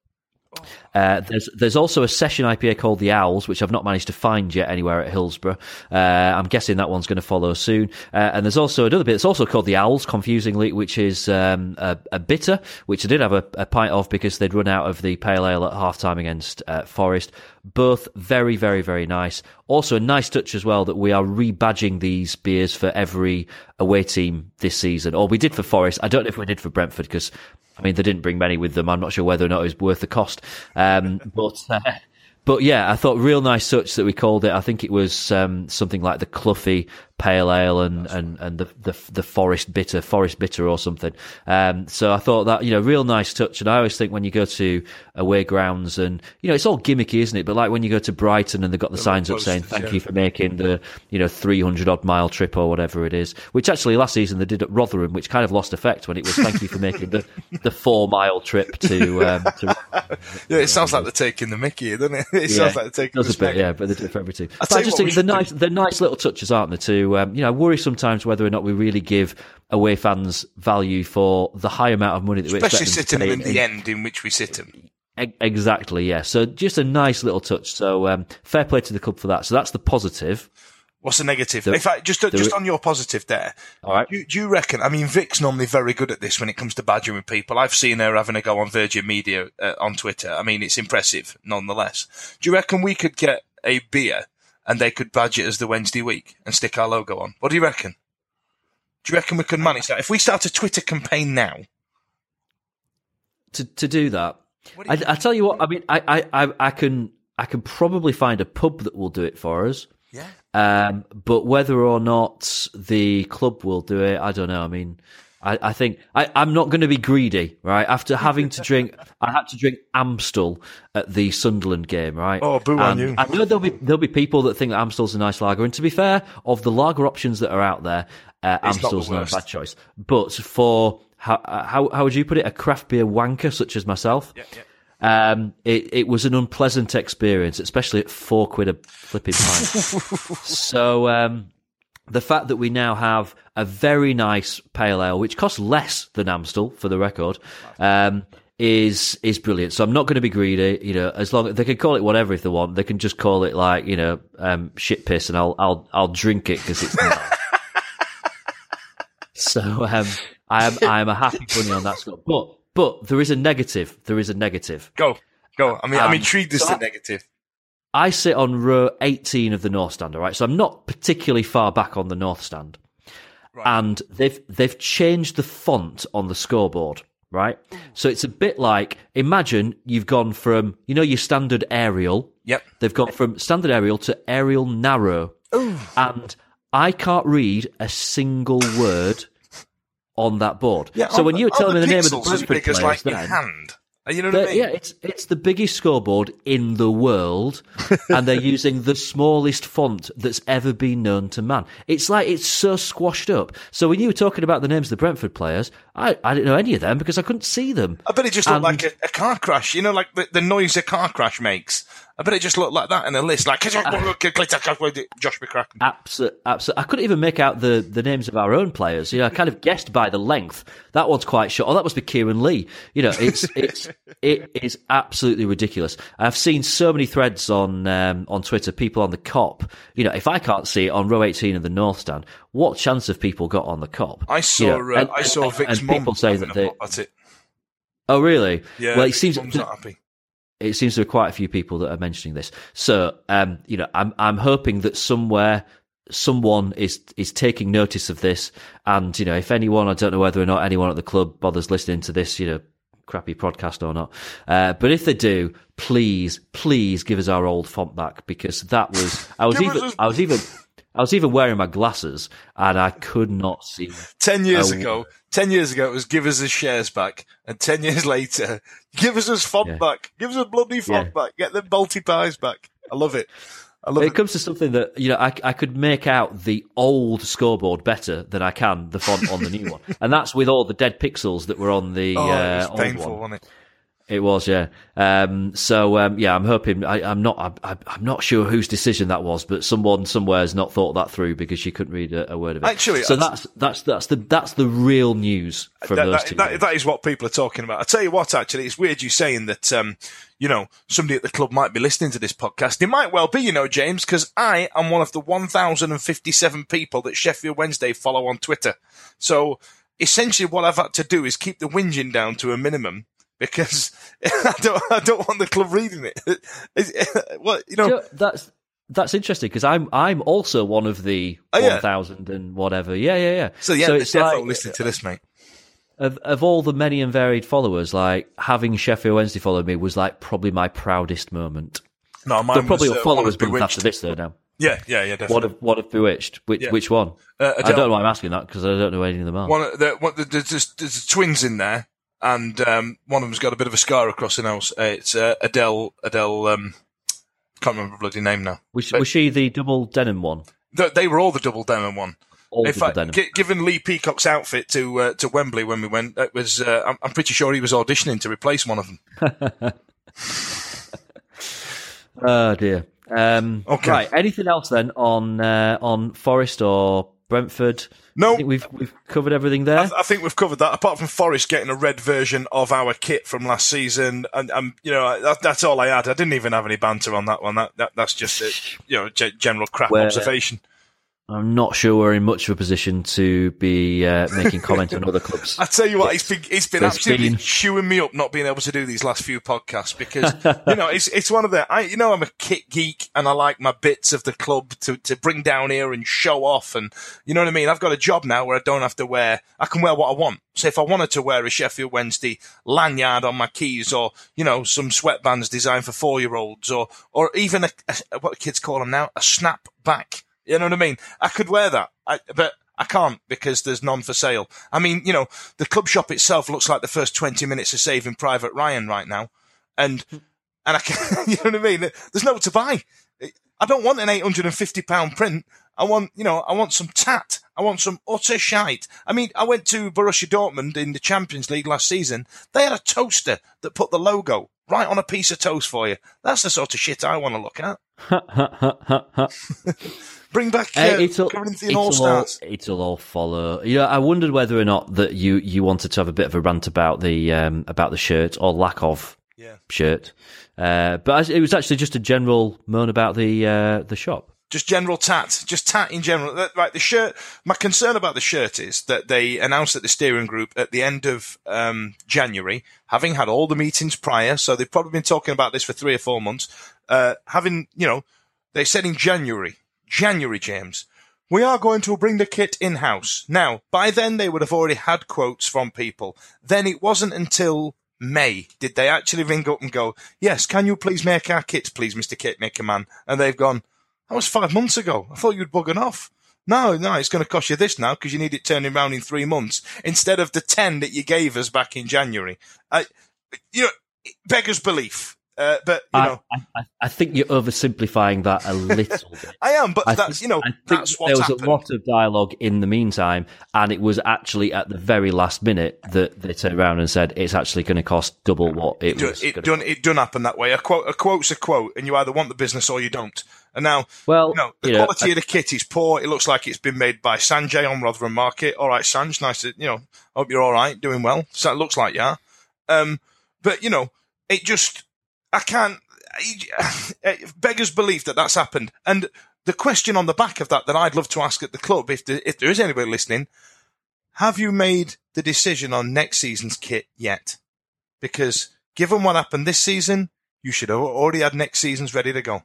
Uh, there's there's also a session IPA called the Owls, which I've not managed to find yet anywhere at Hillsborough. Uh, I'm guessing that one's going to follow soon. Uh, and there's also another bit. It's also called the Owls, confusingly, which is um, a, a, bitter, which I did have a, a, pint of because they'd run out of the pale ale at half time against uh, Forest. Both very very very nice. Also a nice touch as well that we are rebadging these beers for every away team this season, or we did for Forest. I don't know if we did for Brentford because I mean, they didn't bring many with them. I'm not sure whether or not it was worth the cost. Um, but uh, but yeah, I thought real nice touch that we called it. I think it was um, something like the Cluffy Pale Ale and, and, and the, the the Forest Bitter, Forest Bitter or something. Um, so I thought that you know, real nice touch. And I always think when you go to away grounds and you know, it's all gimmicky, isn't it? But like when you go to Brighton and they've got the, the signs up saying "Thank yeah. you for making the you know 300 odd mile trip" or whatever it is. Which actually last season they did at Rotherham, which kind of lost effect when it was "Thank you for making the the four mile trip to." Um, to yeah, it sounds like they're taking the Mickey, doesn't it? It yeah, sounds like they're taking does a bit, yeah, but they do it for every team. But I just think the nice, the nice little touches, aren't there? To um, you know, I worry sometimes whether or not we really give away fans value for the high amount of money that we especially sitting them in the end in which we sit them. Exactly, yeah. So just a nice little touch. So um, fair play to the club for that. So that's the positive. What's the negative? The, in fact, just just on your positive there. All right. Do, do, you reckon? I mean, Vic's normally very good at this when it comes to badgering people. I've seen her having a go on Virgin Media uh, on Twitter. I mean, it's impressive, nonetheless. Do you reckon we could get a beer and they could badge it as the Wednesday week and stick our logo on? What do you reckon? Do you reckon we can manage that if we start a Twitter campaign now? To to do that, I, I, tell you what. I mean, I, I I can I can probably find a pub that will do it for us. Yeah. Um, but whether or not the club will do it, I don't know. I mean, I, I think I, am not going to be greedy, right? After having to drink, I had to drink Amstel at the Sunderland game, right? Oh, boo and on you! I know there'll be there'll be people that think that Amstel's a nice lager, and to be fair, of the lager options that are out there, uh, Amstel's not, not a bad choice. But for how, how how would you put it, a craft beer wanker such as myself? Yeah, yeah. Um, it, it was an unpleasant experience, especially at four quid a flipping pint. so, um, the fact that we now have a very nice pale ale, which costs less than Amstel, for the record, um, is is brilliant. So I'm not going to be greedy. You know, as long as they can call it whatever if they want, they can just call it like you know um, shit piss, and I'll I'll I'll drink it because it's. so um, I am I am a happy bunny on that score, but but there is a negative. There is a negative. Go, go. I mean, um, I'm intrigued as so the negative. I sit on row 18 of the North Stand, all right? So I'm not particularly far back on the North Stand. Right. And they've they've changed the font on the scoreboard, right? So it's a bit like imagine you've gone from, you know, your standard Arial. Yep. They've gone from standard Arial to Arial narrow. Ooh. And I can't read a single word on that board. Yeah, so when the, you were telling me the, the name of the Brentford players, like then, hand. You know what I mean? Yeah, it's it's the biggest scoreboard in the world, and they're using the smallest font that's ever been known to man. It's like it's so squashed up. So when you were talking about the names of the Brentford players, I, I didn't know any of them because I couldn't see them. I bet it just looked like a, a, car crash. You know, like the, the noise a car crash makes. I bet it just looked like that in a list, like Josh McEachran. Absolutely, absolutely. I couldn't even make out the, the names of our own players. You know, I kind of guessed by the length. That one's quite short. Oh, that must be Kieran Lee. You know, it's it's it is absolutely ridiculous. I've seen so many threads on um, on Twitter, people on the Kop. You know, if I can't see it on row eighteen of the North Stand, what chance have people got on the Kop? I saw, you know, uh, and, I saw Vic's and people say that they. That's it. Oh really? Yeah. Well, it seems not happy it seems there are quite a few people that are mentioning this. So, um, you know, I'm I'm hoping that somewhere someone is is taking notice of this, and you know, if anyone, I don't know whether or not anyone at the club bothers listening to this, you know, crappy podcast or not, uh, but if they do, please, please give us our old font back because that was I was even I was even I was even wearing my glasses, and I could not see. Ten years ago, ten years ago, it was give us his shares back, and ten years later, give us his font Yeah. back, give us a bloody font Yeah. back, get the multi pies back. I love it. I love It it. comes to something that you know, I, I could make out the old scoreboard better than I can the font on the new one, and that's with all the dead pixels that were on the Oh, uh, it was old painful, one. wasn't it? It was, yeah. Um, so um, yeah, I'm hoping. I, I'm not. I'm, I'm- I'm not sure whose decision that was, but someone somewhere has not thought that through because she couldn't read a, a word of it. Actually, so I- that's that's that's the that's the real news from That, those two. that- that is what people are talking about. I tell you what, actually, it's weird you saying that. Um, you know, somebody at the club might be listening to this podcast. It might well be, you know, James, because I am one of the 1,057 people that Sheffield Wednesday follow on Twitter. So essentially, what I've had to do is keep the whinging down to a minimum because I don't, I don't want the club reading it. It's- What you know? You know, that's that's interesting because I'm I'm also one of the Oh, yeah. one thousand and whatever. Yeah, yeah, yeah. So yeah, it's there's defo like- listening to this, mate. of of all the many and varied followers, like having Sheffield Wednesday follow me was like probably my proudest moment. No, mine But probably was, uh, followers month after this though now. Yeah, yeah, yeah, definitely. What of what of Bewitched? Which Yeah. which one? Uh, I don't know why I'm asking that because I don't know any of them are. One, of the, one, the, there's twins in there, and um, one of them's got a bit of a scar across the nose. Uh, it's uh, Adele. Adele. Um, can't remember her bloody name now. Was, was she the double denim one? They, they were all the double denim one. All In fact, denim. given Lee Peacock's outfit to uh, to Wembley when we went, it was. Uh, I'm, I'm pretty sure he was auditioning to replace one of them. Oh dear. Um, Okay. Right. Anything else then on uh, on Forest or Brentford? No. I think we've we've covered everything there. I think we've covered that. Apart from Forest getting a red version of our kit from last season, and um, you know that, that's all I had. I didn't even have any banter on that one. That, that that's just a, you know ge- general crap Where- observation. I'm not sure we're in much of a position to be uh, making comment on other clubs. I tell you what, it's been it's been absolutely been- chewing me up not being able to do these last few podcasts because you know it's it's one of the I you know I'm a kit geek and I like my bits of the club to to bring down here and show off and you know what I mean. I've got a job now where I don't have to wear I can wear what I want. So if I wanted to wear a Sheffield Wednesday lanyard on my keys or you know some sweatbands designed for four year olds or or even a, a what the kids call them now a snapback. You know what I mean? I could wear that, I, but I can't because there's none for sale. I mean, you know, the club shop itself looks like the first 20 minutes of Saving Private Ryan right now. And, hmm. and I can't. you know what I mean? There's no to buy. I don't want an 850 pound print. I want, you know, I want some tat. I want some utter shite. I mean, I went to Borussia Dortmund in the Champions League last season. They had a toaster that put the logo right on a piece of toast for you. That's the sort of shit I want to look at. Bring back uh, Uh, it'll, Corinthian it'll All Stars. all, it'll all follow. You know, I wondered whether or not that you, you wanted to have a bit of a rant about the um, about the shirt or lack of Yeah. shirt, uh, but it was actually just a general moan about the uh, the shop. just general tat, just tat in general. That- Right, the shirt. My concern about the shirt is that they announced at the steering group at the end of um, January, having had all the meetings prior, so they've probably been talking about this for three or four months. Uh, having, you know, they said in January, January, James, we are going to bring the kit in house. Now, by then they would have already had quotes from people. Then it wasn't until May did they actually ring up and go, yes, can you please make our kit, please, Mr. Kit Maker Man? And they've gone, that was five months ago. I thought you'd buggered off. No, no, it's going to cost you this now because you need it turning around in three months instead of the 10 that you gave us back in January. I, you know, beggars belief. Uh, but, you I, know, I, I- I think you're oversimplifying that a little bit. I am, but I that's, think- you know, that's there was happened. a lot of dialogue in the meantime, and it was actually at the very last minute that they turned around and said it's actually going to cost double what it Do- was. it don't it don't happen that way. A quote a quote's a quote, and you either want the business or you don't. And now, Well, you know, the you know, quality of the kit is poor. It looks like it's been made by Sanjay on Rotherham Market. All right, Sanj, nice to you know. Hope you're all right, doing well. So it looks like yeah. Um, but you know, it just I can't. Eh, beggars belief that that's happened, and the question on the back of that that I'd love to ask at the club, if there, if there is anybody listening, have you made the decision on next season's kit yet? Because given what happened this season, you should have already had next season's ready to go.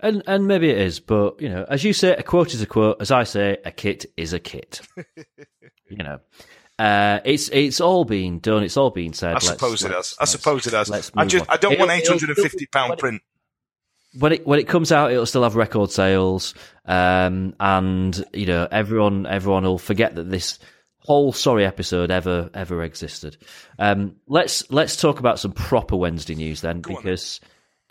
And and maybe it is, but you know, as you say, a quote is a quote. As I say, a kit is a kit. you know, uh, it's it's all been done. It's all been said. I Let's- suppose it let's- has. I suppose it has. I just on. I don't want It'll- eight hundred and fifty pound print. when it when it comes out, it'll still have record sales, um, and you know everyone everyone will forget that this whole sorry episode ever ever existed. Um, let's let's talk about some proper Wednesday news then, because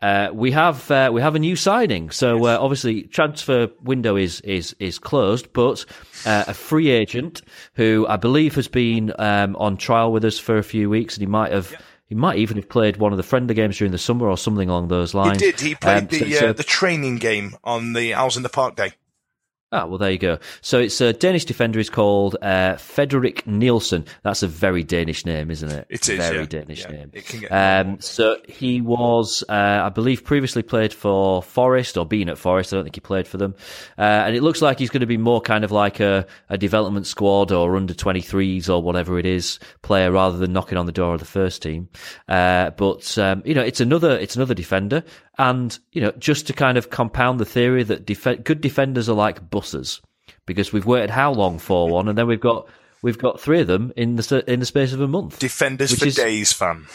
uh, we have uh, we have a new signing. So uh, obviously, transfer window is is is closed, but uh, a free agent who I believe has been um, on trial with us for a few weeks, and he might have. He might even have played one of the friendly games during the summer or something along those lines. He did. He played Um, the so uh, the training game on the Owls in the Park day. Ah, well, there you go. So it's a Danish defender. He's called uh, Frederick Nielsen. That's a very Danish name, isn't it? It is, very yeah. Danish Yeah, name. it can get um, so he was, uh, I believe, previously played for Forest or been at Forest. I don't think he played for them. Uh, and it looks like he's going to be more kind of like a, a development squad or under 23s or whatever it is player rather than knocking on the door of the first team. Uh, but um, you know, it's another it's another defender. And you know, just to kind of compound the theory that def- good defenders are like because we've waited how long for one, and then we've got we've got three of them in the in the space of a month. Defenders for is- days, fan.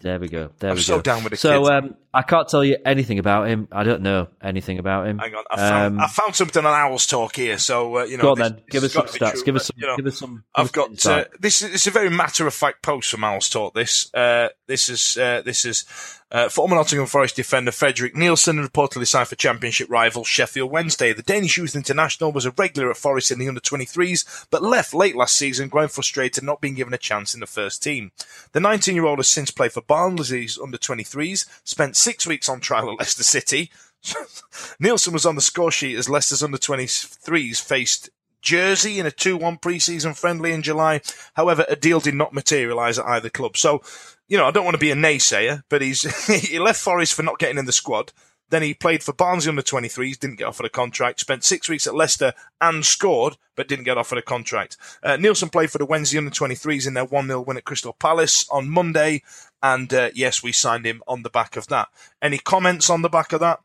There we go. There I'm we so go. down with the so kids. um, I can't tell you anything about him. I don't know anything about him. Hang on, I found, Um, I found something on Owls Talk here. So uh, you know, go on this- then. Give us some got to be stats. true, Give us some. you know, give us some. I've got uh, this. Is, it's a very matter of fact post from Owls Talk. This uh, this is uh, this is uh, former Nottingham Forest defender Frederick Nielsen reportedly signed for Championship rival Sheffield Wednesday. The Danish youth international was a regular at Forest in the under 23s, but left late last season, growing frustrated not being given a chance in the first team. The 19 year old has since played for Barnsley's under 23s, spent six weeks on trial at Leicester City. Nielsen was on the score sheet as Leicester's under 23s faced Jersey in a 2-1 pre-season friendly in July. However, a deal did not materialise at either club. So, you know, I don't want to be a naysayer, but he's he left Forest for not getting in the squad. Then he played for Barnsley under 23s, didn't get offered a contract. Spent six weeks at Leicester and scored, but didn't get offered a contract. Uh, Nielsen played for the Wednesday under 23s in their 1-0 win at Crystal Palace on Monday. And uh, yes, we signed him on the back of that. Any comments on the back of that?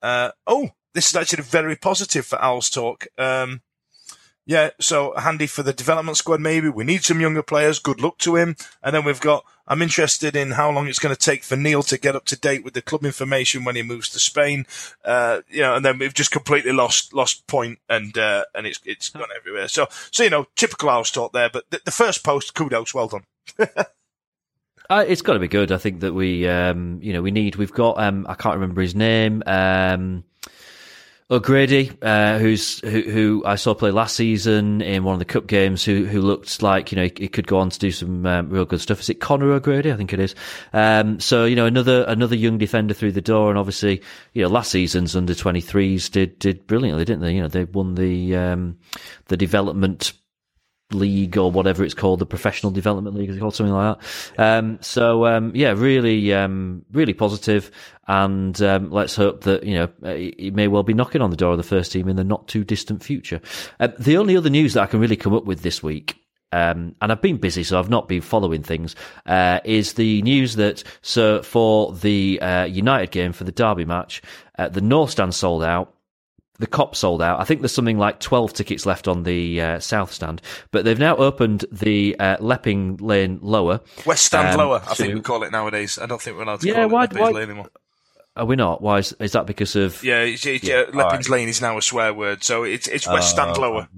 Uh, oh, this is actually very positive for Owls Talk. Um, yeah, so handy for the development squad, maybe. We need some younger players. Good luck to him. And then we've got, I'm interested in how long it's going to take for Neil to get up to date with the club information when he moves to Spain. Uh, you know, and then we've just completely lost, lost point and, uh, and it's, it's gone everywhere. So, so, you know, typical Owls talk there, but the, the first post, kudos, well done. Uh, it's got to be good. I think that we, um, you know, we need. We've got. Um, I can't remember his name. Um, O'Grady, uh, who's who, who I saw play last season in one of the cup games, who who looked like you know he, he could go on to do some um, real good stuff. Is it Connor O'Grady? I think it is. Um, so you know another another young defender through the door, and obviously you know last season's under twenty threes did did brilliantly, didn't they? You know they won the um, the development league or whatever it's called, the professional development league, is called something like that. Um, so um, yeah, really, um, really positive, and um, let's hope that you know uh, he he may well be knocking on the door of the first team in the not too distant future. Uh, the only other news that I can really come up with this week. Um, and I've been busy, so I've not been following things. Uh, is the news that so for the uh, United game for the Derby match, uh, the North Stand sold out the Kop sold out. I think there's something like 12 tickets left on the uh, south stand, but they've now opened the uh, Lepping Lane lower. West Stand Um, Lower, I think we call it nowadays. I don't think we're allowed to Yeah, call why- it Leppings why- Lane anymore. Are we not? Why is, is that because of? Yeah, it's, it's, Yeah, uh, Leppings Lane is now a swear word, so it's it's West Stand Oh, Lower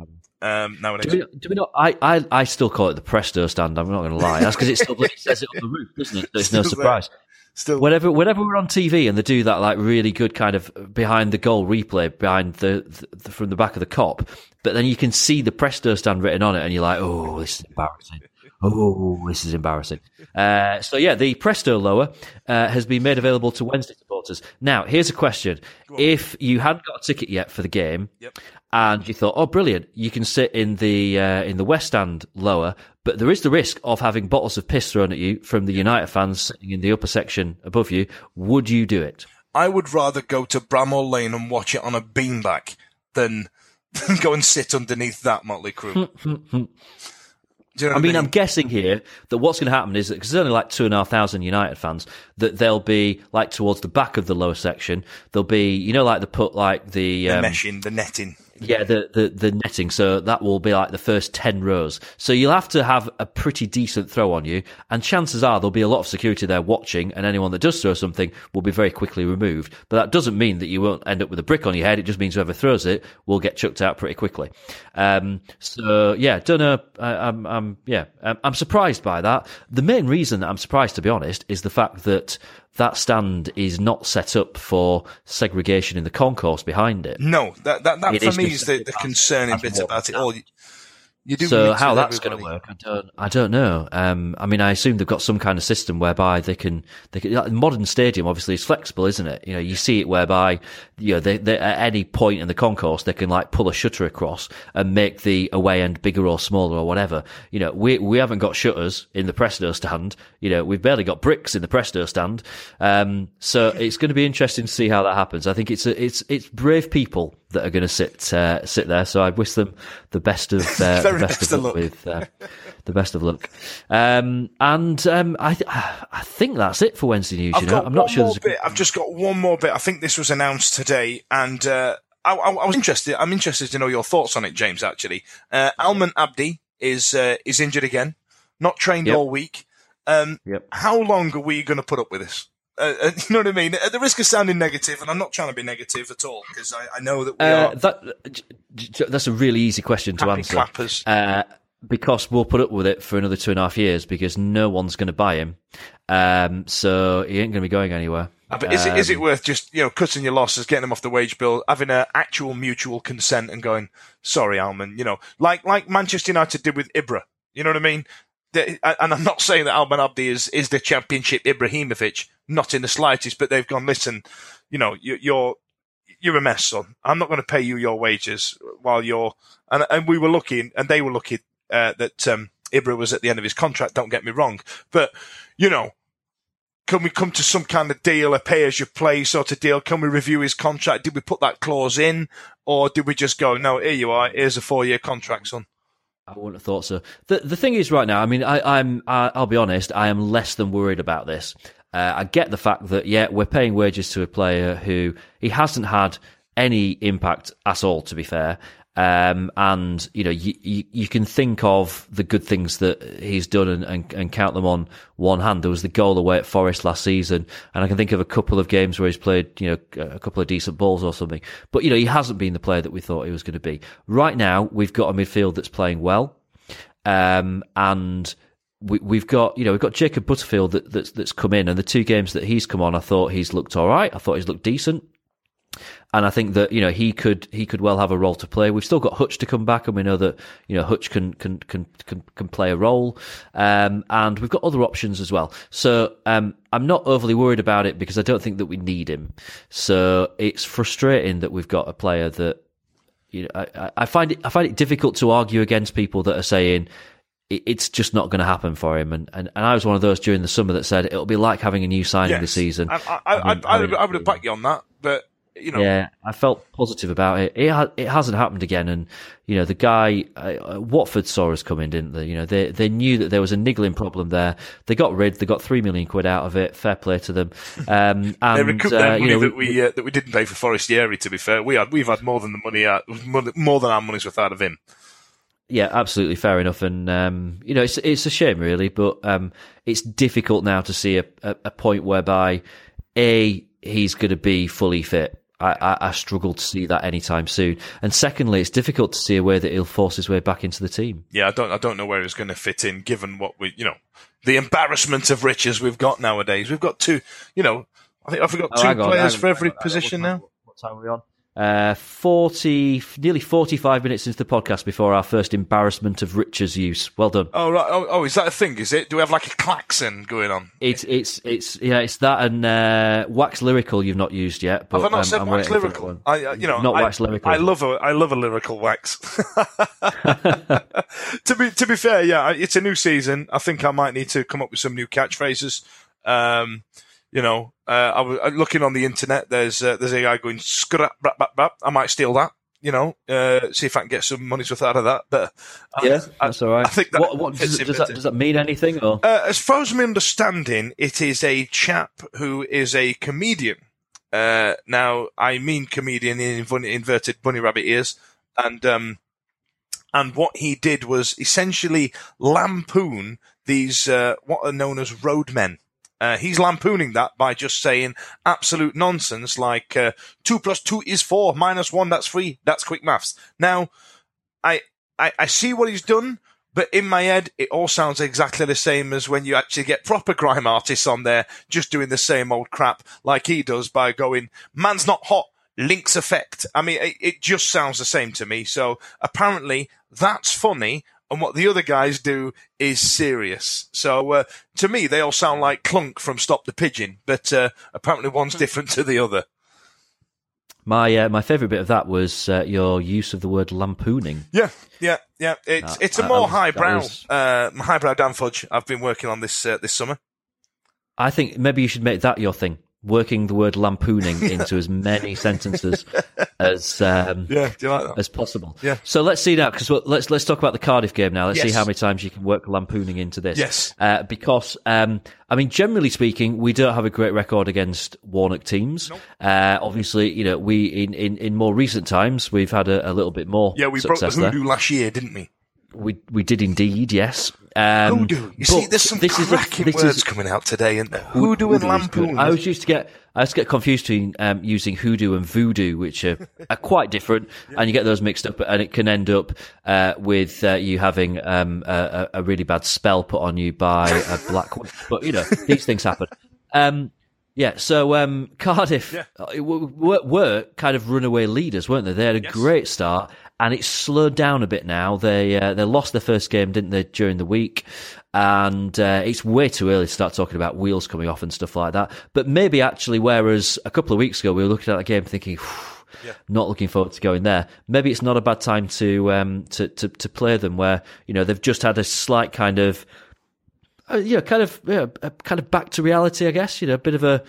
um, nowadays. Do we, do we not? I, I, I still call it the Presto stand. I'm not going to lie. That's because it still it says it on the roof, doesn't it? There's no surprise. there. Still, Whenever, whenever we're on TV and they do that like really good kind of behind the goal replay behind the, the from the back of the Kop, but then you can see the Presto stand written on it, and you're like, oh, this is embarrassing. Oh, this is embarrassing. Uh, so yeah, the Presto lower uh, has been made available to Wednesday supporters. Now, here's a question: If you hadn't got a ticket yet for the game, Yep. And you thought, oh, brilliant, you can sit in the uh, in the West Stand lower, but there is the risk of having bottles of piss thrown at you from the United fans sitting in the upper section above you. Would you do it? I would rather go to Bramall Lane and watch it on a beanbag than go and sit underneath that motley crew. Do you know I what mean, I'm guessing here that what's going to happen is that because there's only like two and a half thousand United fans, that they'll be like towards the back of the lower section. There'll be, you know, like the put like the, the um, meshing, the netting. Yeah, the, the, the netting. So that will be like the first 10 rows. So you'll have to have a pretty decent throw on you. And chances are there'll be a lot of security there watching. And anyone that does throw something will be very quickly removed. But that doesn't mean that you won't end up with a brick on your head. It just means whoever throws it will get chucked out pretty quickly. Um, so yeah, don't know. I, I'm, I'm, yeah, I'm, I'm surprised by that. The main reason that I'm surprised, to be honest, is the fact that that stand is not set up for segregation in the concourse behind it. No, that that, that It for is me is the, the concerning bit about it all. You, you do so how that's going to work, I don't, I don't know. Um, I mean, I assume they've got some kind of system whereby they can, they can. Like, modern stadium obviously is flexible, isn't it? You know, you see it whereby, you know, they, they, at any point in the concourse they can like pull a shutter across and make the away end bigger or smaller or whatever. You know, we we haven't got shutters in the Presto stand. You know, we've barely got bricks in the Presto stand. Um, so it's going to be interesting to see how that happens. I think it's a, it's it's brave people that are going to sit uh, sit there. So I wish them the best of uh, the best, best of luck luck. with uh, the best of luck. Um, and um, I th- I think that's it for Wednesday news. I've you know, I'm not sure. There's a- bit. I've just got one more bit. I think this was announced today, and uh, I, I, I was interested. I'm interested to know your thoughts on it, James. Actually, uh, Almen Abdi is uh, is injured again, not trained Yep. all week. Um, Yep. How long are we going to put up with this? Uh, uh, you know what I mean? At the risk of sounding negative, and I'm not trying to be negative at all because I, I know that we Uh, are that j- j- that's a really easy question to answer. clappers. Uh, because we'll put up with it for another two and a half years because no one's going to buy him. Um, so he ain't going to be going anywhere. Uh, But is it is it Um, worth just you know cutting your losses, getting them off the wage bill, having an actual mutual consent, and going, sorry, Almen, you know, like like Manchester United did with Ibra. You know what I mean? And I'm not saying that Almen Abdi is is the Championship Ibrahimovic, not in the slightest. But they've gone, listen, you know, you, you're you're a mess, son. I'm not going to pay you your wages while you're and and we were lucky, and they were lucky uh, that um, Ibra was at the end of his contract. Don't get me wrong, but you know can we come to some kind of deal, a pay as you play sort of deal? Can we review his contract? Did we put that clause in, or did we just go, no, here you are, here's a four year contract, son? I wouldn't have thought so. The the thing is, right now, I mean, I, I'm I, I'll be honest, I am less than worried about this. Uh, I get the fact that yeah, we're paying wages to a player who he hasn't had any impact at all. To be fair, um, and you know, you, you you can think of the good things that he's done and, and, and count them on one hand. There was the goal away at Forest last season, and I can think of a couple of games where he's played, you know, a couple of decent balls or something. But you know, he hasn't been the player that we thought he was going to be. Right now, we've got a midfield that's playing well, um, and we, we've got you know we've got Jacob Butterfield that, that's that's come in, and the two games that he's come on, I thought he's looked all right. I thought he's looked decent. And I think that you know he could he could well have a role to play. We've still got Hutch to come back, and we know that you know Hutch can can can can, can play a role. Um, and we've got other options as well. So um, I'm not overly worried about it because I don't think that we need him. So it's frustrating that we've got a player that you know I, I- find it I find it difficult to argue against people that are saying it's just not going to happen for him. And, and and I was one of those during the summer that said it'll be like having a new signing this season. I, I, I, Having- I, would, I would have backed you on that, but you know, yeah, I felt positive about it. It ha- it hasn't happened again, and you know the guy uh, Watford saw us coming, didn't they? You know they they knew that there was a niggling problem there. They got rid. They got three million quid out of it. Fair play to them. Um, and they recouped uh, their money you know, that we uh, that we didn't pay for Forestieri. To be fair, we had we've had more than the money out, more than our money's worth out of him. Yeah, absolutely fair enough, and um, you know it's it's a shame really, but um, it's difficult now to see a, a, a point whereby a he's going to be fully fit. I, I, I struggle to see that anytime soon, and secondly, it's difficult to see a way that he'll force his way back into the team. Yeah, I don't I don't know where he's going to fit in, given what we you know the embarrassment of riches we've got nowadays. We've got two, you know, I think I've got Oh, two on, players on, for every on, hang on. position What now. What time are we on? Uh, 40, nearly 45 minutes into the podcast before our first embarrassment of Richard's use. Well done. Oh right, oh, oh, is that a thing? Is it? Do we have like a klaxon going on? It's, it's, it's, yeah, it's that and, uh, wax lyrical you've not used yet. But Have I not um, said I'm wax waiting for that lyrical? I, uh, you know, Not I, wax lyrical. I love a, I love a lyrical wax. to be, to be fair, yeah, it's a new season. I think I might need to come up with some new catchphrases. Um, you know, uh, I was uh, looking on the internet. There's, uh, there's a guy going scrap, bap, bap, bap. I might steal that. You know, uh, see if I can get some money's worth out of that. But I- Yeah, I, that's all right. I think that what, what, does, does, that, does that mean anything? Or Uh, as far as my understanding, it is a chap who is a comedian. Uh, now, I mean comedian in inverted bunny rabbit ears. and um, and what he did was essentially lampoon these uh, what are known as roadmen. Uh, he's lampooning that by just saying absolute nonsense like uh, two plus two is four, minus one that's three. That's quick maths. Now, I, I I see what he's done, but in my head, it all sounds exactly the same as when you actually get proper grime artists on there just doing the same old crap like he does by going, man's not hot, links effect. I mean, it, it just sounds the same to me. So apparently that's funny. And what the other guys do is serious. So uh, to me, they all sound like Klunk from Stop the Pigeon, but uh, apparently one's different to the other. My uh, my favourite bit of that was uh, your use of the word lampooning. Yeah, yeah, yeah. It's Uh, it's a more was- that highbrow was- uh, highbrow Dan Fudge I've been working on this uh, this summer. I think maybe you should make that your thing. Working the word lampooning into as many sentences as um, Yeah, do you like that? as possible. Yeah. So let's see now, because let's let's talk about the Cardiff game now. Let's see how many times you can work lampooning into this. Yes. Uh, because um, I mean, generally speaking, we don't have a great record against Warnock teams. Uh, obviously, you know, we in, in, in more recent times we've had a, a little bit more. Yeah, we broke the success there. hoodoo last year, didn't we? We we did indeed, yes. Um, Hoodoo. You see, there's some this is cracking this words is- coming out today, isn't there? Hoodoo, and Hoodoo is good. lampoon. I always used to get I used to get confused between um, using hoodoo and voodoo, which are, are quite different, and you get those mixed up, and it can end up uh, with uh, you having um, a, a really bad spell put on you by a black witch. But you know these things happen. Um, yeah, so um, Cardiff Yeah. uh, were, were kind of runaway leaders, weren't they? They had a great start, and it's slowed down a bit now. They uh, they lost their first game, didn't they, during the week? And uh, it's way too early to start talking about wheels coming off and stuff like that. But maybe actually, whereas a couple of weeks ago we were looking at that game thinking. Not looking forward to going there. Maybe it's not a bad time to um to, to, to play them where you know they've just had a slight kind of uh, you know, kind of, yeah, kind of back to reality, I guess. You know, a bit of a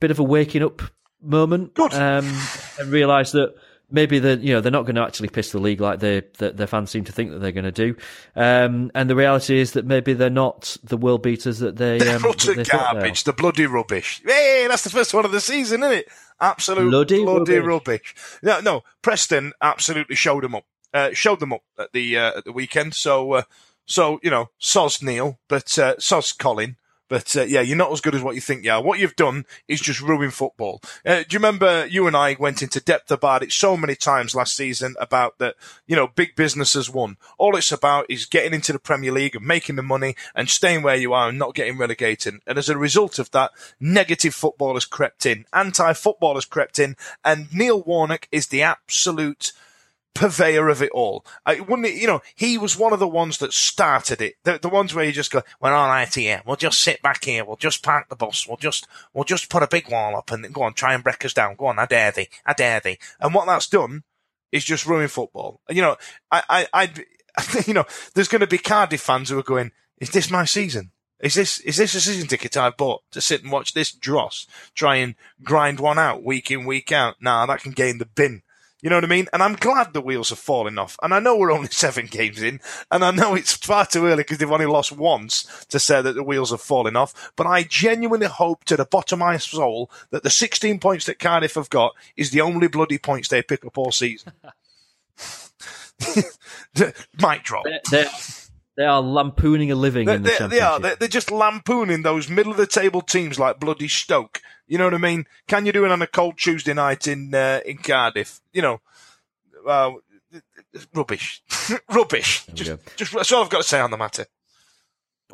bit of a waking up moment, um, and realise that maybe they you know they're not going to actually piss the league like they that their fans seem to think that they're going to do. Um, and the reality is that maybe they're not the world beaters that they. They're Um, utter they thought they garbage. The bloody rubbish. Hey, that's the first one of the season, isn't it? Absolute bloody, Bloody rubbish. No, no. Preston absolutely showed them up. Uh, showed them up at the uh, at the weekend. So, uh, so you know, soz Neil, but uh, soz Colin. But uh, yeah, you're not as good as what you think you are. What you've done is just ruin football. Uh, do you remember you and I went into depth about it so many times last season about that? You know, big business has won. All it's about is getting into the Premier League and making the money and staying where you are and not getting relegated. And as a result of that, negative football has crept in, anti-football has crept in, and Neil Warnock is the absolute purveyor of it all. Uh, I wouldn't, you know, he was one of the ones that started it. The, the ones where you just go, "We're right here. We'll just sit back here. We'll just park the bus. We'll just, we'll just put a big wall up and go on, try and break us down. Go on, I dare thee, I dare thee." And what that's done is just ruin football. You know, I, I, I'd, you know, there's going to be Cardiff fans who are going, "Is this my season?" Is this is this a season ticket I've bought to sit and watch this dross try and grind one out week in week out? Nah, that can get in the bin. You know what I mean? And I'm glad the wheels are falling off. And I know we're only seven games in, and I know it's far too early because they've only lost once to say that the wheels are falling off. But I genuinely hope to the bottom of my soul that the 16 points that Cardiff have got is the only bloody points they pick up all season. Mic drop. They're, they're, they are lampooning a living They, in the they, they are. They're, they're just lampooning those middle of the table teams like bloody Stoke. You know what I mean? Can you do it on a cold Tuesday night in uh, in Cardiff? You know, uh, rubbish, rubbish. Just, just that's all I've got to say on the matter.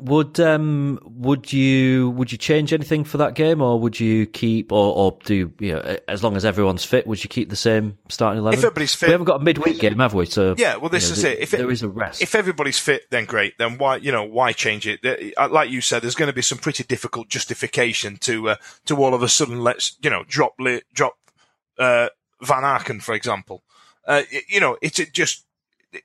Would um would you would you change anything for that game, or would you keep, or or do you know as long as everyone's fit, would you keep the same starting eleven? If everybody's fit- we haven't got a midweek game, have we? So Yeah, well, this you know, is there- it. If there is a rest. If everybody's fit, then great. Then why, you know, why change it? Uh, Like you said, there's going to be some pretty difficult justification to uh, to all of a sudden let's you know drop drop uh, Van Aken, for example. Uh, you know, it's it just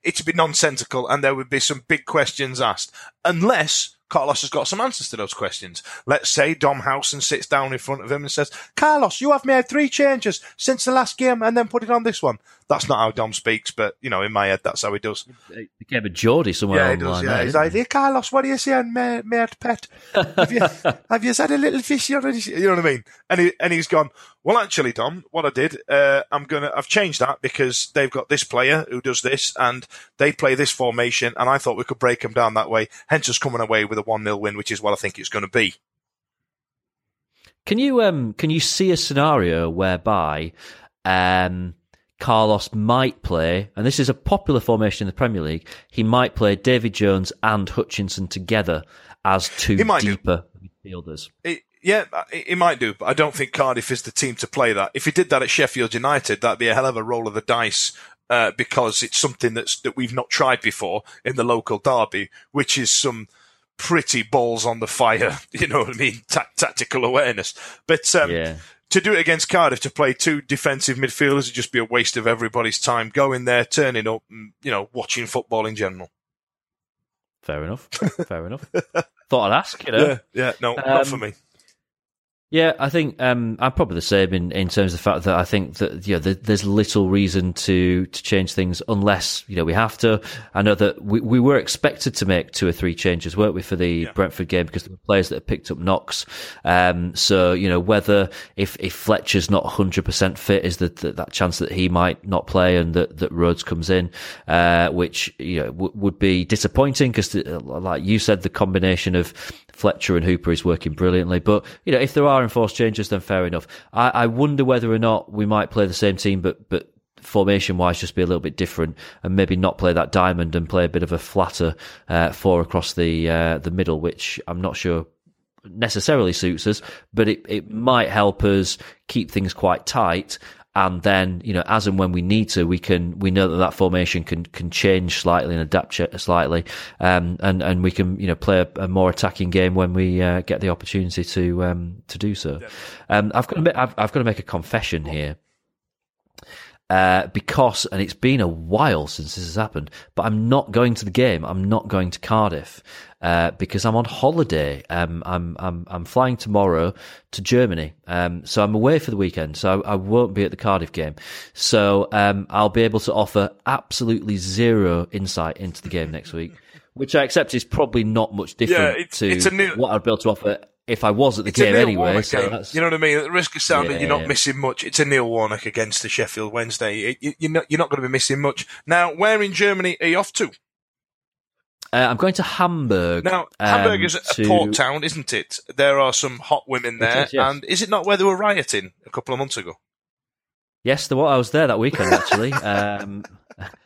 it'd be nonsensical, and there would be some big questions asked, unless Carlos has got some answers to those questions. Let's say Dom Howson sits down in front of him and says, Carlos, you have made three changes since the last game and then put it on this one. That's not how Dom speaks, but, you know, in my head, that's how he does. It became a Geordie somewhere Yeah, he online. does. Yeah, he's like, hey, Carlos, what are you saying, mate, mate pet? Have you, have you had a little fish already? You know what I mean? And he, and he's gone. Well, actually, Dom, what I did, uh, I'm gonna, I've changed that because they've got this player who does this, and they play this formation, and I thought we could break them down that way. Hence, us coming away with a one 0 win, which is what I think it's going to be. Can you um can you see a scenario whereby um Carlos might play, and this is a popular formation in the Premier League. He might play David Jones and Hutchinson together as two He might do. deeper midfielders. It, yeah, it, it might do, but I don't think Cardiff is the team to play that. If he did that at Sheffield United, that'd be a hell of a roll of the dice. Uh, because it's something that's that we've not tried before in the local derby, which is some pretty balls on the fire, you know what I mean, Ta- tactical awareness. But um, Yeah. to do it against Cardiff, to play two defensive midfielders, would just be a waste of everybody's time going there, turning up, and, you know, watching football in general. Fair enough. Fair enough. Thought I'd ask, you know. Yeah, yeah, no, not for Um, me. Yeah, I think um, I'm probably the same in, in terms of the fact that I think that you know, there, there's little reason to to change things unless you know we have to. I know that we, we were expected to make two or three changes, weren't we, for the Brentford game because there were players that had picked up knocks. Um, so you know whether if if Fletcher's not 100 percent fit, is that that that chance that he might not play and that that Rhodes comes in, uh, which you know w- would be disappointing because like you said, the combination of Fletcher and Hooper is working brilliantly. But you know, if there are enforced changes, then fair enough. I, I wonder whether or not we might play the same team, but but formation wise, just be a little bit different, and maybe not play that diamond and play a bit of a flatter uh, four across the uh, the middle, which I'm not sure necessarily suits us, but it, it might help us keep things quite tight. And then, you know, as and when we need to, we can, we know that that formation can, can change slightly and adapt slightly. Um, and, and we can, you know, play a, a more attacking game when we, uh, get the opportunity to, um, to do so. Um, I've got to, I've, I've got to make a confession here uh, because, and it's been a while since this has happened, but I'm not going to the game. I'm not going to Cardiff uh, because I'm on holiday. Um, I'm I'm I'm flying tomorrow to Germany, um, so I'm away for the weekend. So I, I won't be at the Cardiff game. So um, I'll be able to offer absolutely zero insight into the game next week, which I accept is probably not much different it's- to it's new- what I'd be able to offer if I was at the It's game anyway. So game. You know what I mean? At the risk of sounding you're Yeah. not missing much, it's a Neil Warnock against the Sheffield Wednesday. It- you- You're not, you're not going to be missing much. Now, where in Germany are you off to? uh, I'm going to Hamburg. Now, um, Hamburg is a to- port town, isn't it? There are some hot women there, is, yes. and is it not where they were rioting a couple of months ago? Yes, the I was there that weekend actually. um,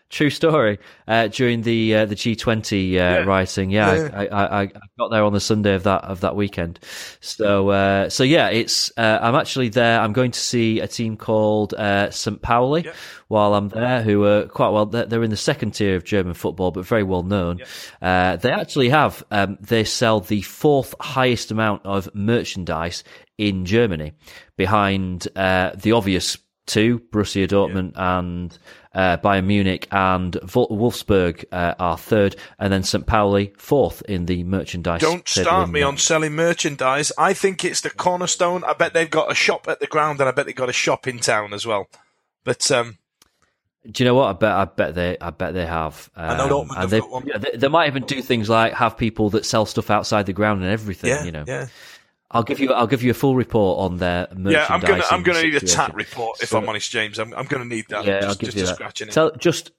true story. Uh, during the uh, the G20 uh, rioting, yeah, Yeah. I, I, I got there on the Sunday of that of that weekend. So uh, so yeah, it's uh, I'm actually there. I'm going to see a team called uh, St. Pauli while I'm there, who are quite well. They're, they're in the second tier of German football, but very well known. Uh, they actually have um, they sell the fourth highest amount of merchandise in Germany, behind uh, the obvious two, Borussia Dortmund and uh, Bayern Munich, and Wolfsburg uh, are third, and then St. Pauli fourth in the merchandise. Don't start me on selling merchandise. I think it's the cornerstone. I bet they've got a shop at the ground, and I bet they've got a shop in town as well. But um, Do you know what? I bet. I bet they. I bet they have. Um, know Dortmund have and they, got one. yeah, they, they might even do things like have people that sell stuff outside the ground and everything. yeah, you know. yeah, I'll give you. I'll give you a full report on their merchandise. yeah. I'm gonna, I'm gonna need a tat report if So- I'm honest, James. I'm, I'm gonna need that. Yeah, just, I'll give just you to that. scratch in it. Tell, just,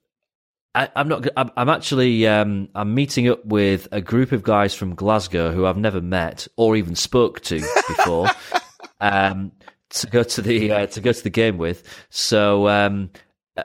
I, I'm not. I'm, I'm actually. Um, I'm meeting up with a group of guys from Glasgow who I've never met or even spoke to before. um, to go to the uh, to go to the game with. So. Um,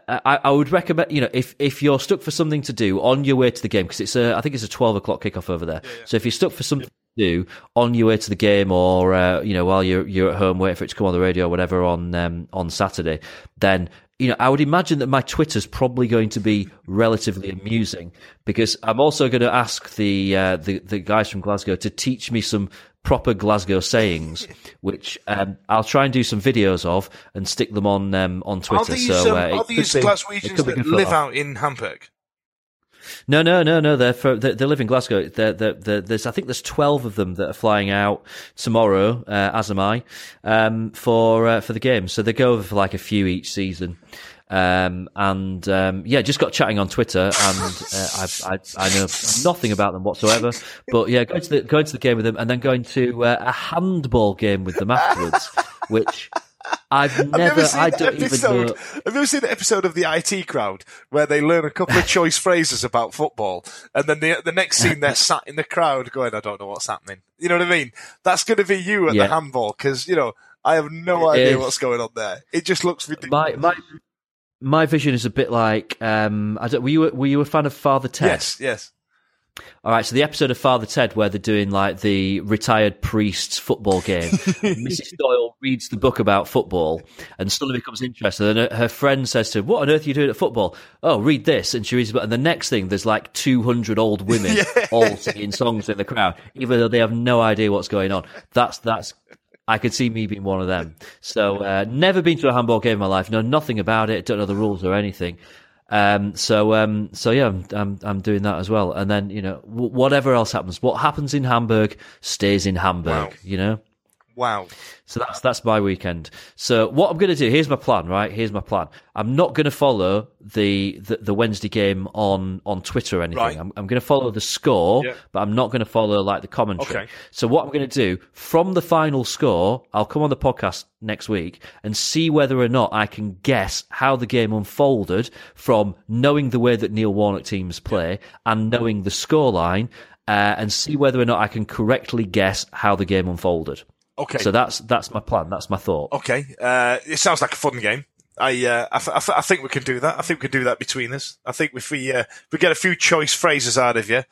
I, I would recommend, you know, if, if you're stuck for something to do on your way to the game, because it's a, I think it's a 12 o'clock kickoff over there. So if you're stuck for something to do on your way to the game or, uh, you know, while you're, you're at home waiting for it to come on the radio or whatever on, um, on Saturday, then, you know, I would imagine that my Twitter's probably going to be relatively amusing because I'm also going to ask the, uh, the, the guys from Glasgow to teach me some proper Glasgow sayings, which, um, I'll try and do some videos of and stick them on, um, on Are Twitter. these, so, uh, are these be- Glaswegians that live fun. out in Hamburg? No, no, no, no. They're for, they, they live in Glasgow. They're, they're, they're, there's I think there's twelve of them that are flying out tomorrow, uh, as am I, um, for uh, for the game. So they go over for like a few each season. Um, and um, yeah, just got chatting on Twitter, and uh, I, I, I know nothing about them whatsoever. But yeah, going to the going to the game with them, and then going to uh, a handball game with them afterwards, which I've never, Have you ever seen I the don't even episode, know. Have you ever seen an episode of the IT crowd where they learn a couple of choice phrases about football, and then the the next scene they're sat in the crowd going, "I don't know what's happening." You know what I mean? That's going to be you at Yeah. the handball because you know I have no idea what's going on there. It just looks ridiculous. My my my vision is a bit like um, I don't, were you a- were you a fan of Father Ted? yes, yes. All right, so the episode of Father Ted where they're doing like the retired priest's football game. Mrs. Doyle reads the book about football and suddenly becomes interested. And her- friend says to her, "What on earth are you doing at football?" Oh, read this, and she reads. the book. And the next thing, there's like 200 old women all singing songs in the crowd, even though they have no idea what's going on. That's that's. I could see me being one of them. So, uh, never been to a handball game in my life. Know nothing about it. Don't know the rules or anything. Um, so, um, so yeah, I'm, I'm, I'm doing that as well. And then, you know, w- whatever else happens, what happens in Hamburg stays in Hamburg, Wow. you know? Wow. So that's that's my weekend. So what I'm going to do here's my plan. Right, here's my plan. I'm not going to follow the, the the Wednesday game on on Twitter or anything. Right. I'm, I'm going to follow the score, Yeah. but I'm not going to follow like the commentary. Okay. So what I'm going to do from the final score, I'll come on the podcast next week and see whether or not I can guess how the game unfolded from knowing the way that Neil Warnock teams play and knowing the scoreline, uh, and see whether or not I can correctly guess how the game unfolded. Okay. So that's that's my plan. That's my thought. Okay. Uh, it sounds like a fun game. I, uh, I, th- I, th- I think we can do that. I think we can do that between us. I think if we, uh, if we get a few choice phrases out of you,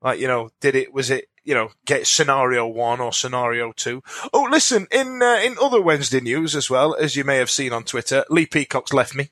like, you know, did it, was it, you know, get scenario one or scenario two? Oh, listen, in, uh, in other Wednesday news as well, as you may have seen on Twitter, Lee Peacock's left me.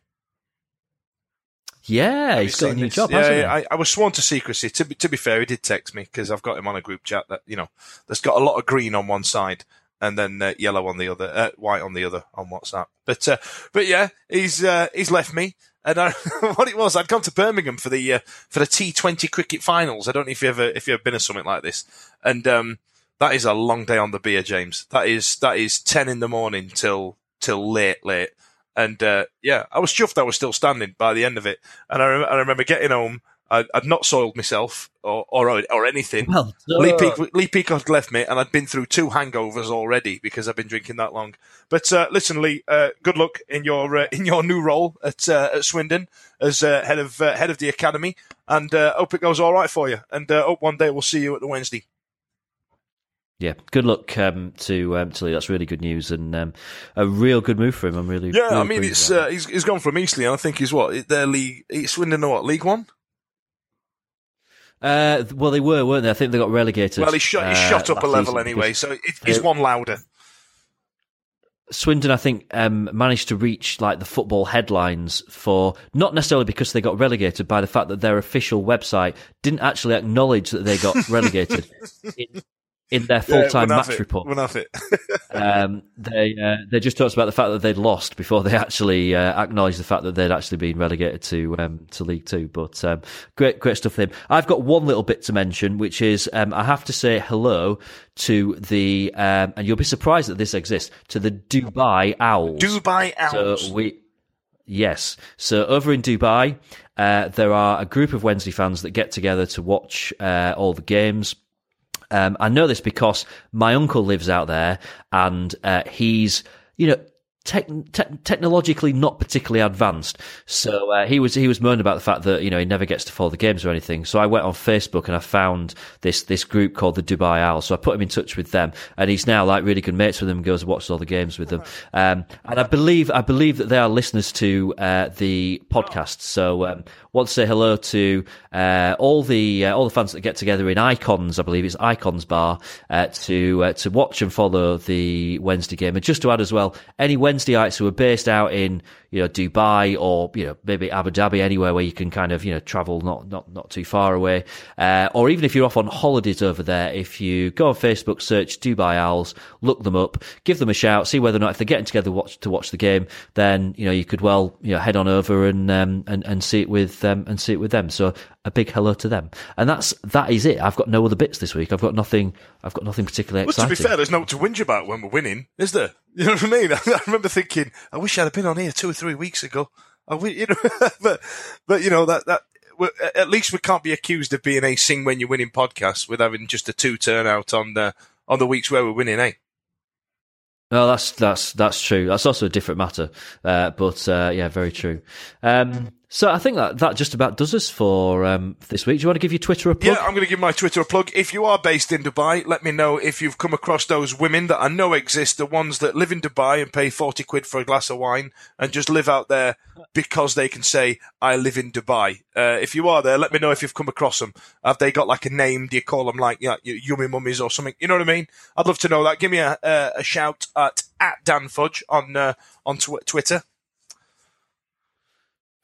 Yeah, Have he's got a new this? job, Yeah, hasn't he? yeah, I, I was sworn to secrecy. To be, to be fair, he did text me because I've got him on a group chat that, you know, that's got a lot of green on one side and then uh, yellow on the other, uh, white on the other on WhatsApp. But, uh, but yeah, he's, uh, he's left me. And I, what it was, I'd gone to Birmingham for the, uh, for the T20 cricket finals. I don't know if you ever, if you've ever been to something like this. And, um, that is a long day on the beer, James. That is, that is 10 in the morning till, till late, late. And, uh, yeah, I was chuffed I was still standing by the end of it. And I, I remember getting home. I, I'd not soiled myself or, or, or anything. Well Lee, done. Peacock, Lee Peacock left me, and I'd been through two hangovers already because I've been drinking that long. But uh, listen, Lee, uh, good luck in your uh, in your new role at uh, at Swindon as uh, head of uh, head of the academy, and uh, hope it goes all right for you. And uh, hope one day we'll see you at the Wednesday. Yeah, good luck um, to um, to Lee. That's really good news and um, a real good move for him. I'm really Yeah, really I mean it's uh, he's he's gone from Eastleigh, and I think he's what their league. Swindon are what League One. Uh, well, they were, weren't they? I think they got relegated. Well, he shot he uh, shot up a level season anyway, so it, he's Uh, one louder. Swindon, I think, um, managed to reach like the football headlines for not necessarily because they got relegated, by the fact that their official website didn't actually acknowledge that they got relegated in, in their full time Yeah, match it, report. wouldn't have it. Um, they uh, they just talked about the fact that they'd lost before they actually uh, acknowledged the fact that they'd actually been relegated to um, to League Two. But um, great great stuff for them. I've got one little bit to mention, which is um, I have to say hello to the um, and you'll be surprised that this exists to the Dubai Owls. Dubai Owls. So we Yes. So over in Dubai, uh, there are a group of Wednesday fans that get together to watch uh, all the games. Um, I know this because my uncle lives out there, and uh, he's you know. Tech, te- technologically not particularly advanced, so uh, he was he was moaning about the fact that you know he never gets to follow the games or anything. So I went on Facebook and I found this this group called the Dubai Owls. So I put him in touch with them, and he's now like really good mates with them. and Goes and watches all the games with them, um, and I believe I believe that they are listeners to uh, the podcast. So um, want to say hello to uh, all the uh, all the fans that get together in Icons. I believe it's Icons Bar uh, to uh, to watch and follow the Wednesday game. And just to add as well, any Wednesday Wednesdayites who are based out in you know Dubai or you know maybe Abu Dhabi, anywhere where you can kind of you know travel not not not too far away, uh, or even if you're off on holidays over there, if you go on Facebook, search Dubai Owls, look them up, give them a shout, see whether or not if they're getting together watch, to watch the game, then you know you could well you know head on over and um, and and see it with um, and see it with them. So a big hello to them, and that's that is it. I've got no other bits this week. I've got nothing. I've got nothing particularly Well, exciting. to be fair, there's nothing to whinge about when we're winning, is there? You know what I mean? I remember thinking, I wish I'd have been on here two or three weeks ago. I, you know, but but you know that that at least we can't be accused of being a sing when you're winning podcast with having just a two turnout on the on the weeks where we're winning, eh? No, that's that's that's true. That's also a different matter, uh, but uh, yeah, very true. Um, so I think that that just about does us for um, this week. Do you want to give your Twitter a plug? Yeah, I'm going to give my Twitter a plug. If you are based in Dubai, let me know if you've come across those women that I know exist, the ones that live in Dubai and pay 40 quid for a glass of wine and just live out there because they can say, I live in Dubai. Uh, if you are there, let me know if you've come across them. Have they got like a name? Do you call them like yeah, yummy mummies or something? You know what I mean? I'd love to know that. Give me a, a, a shout at, at Dan Fudge on, uh, on tw- Twitter.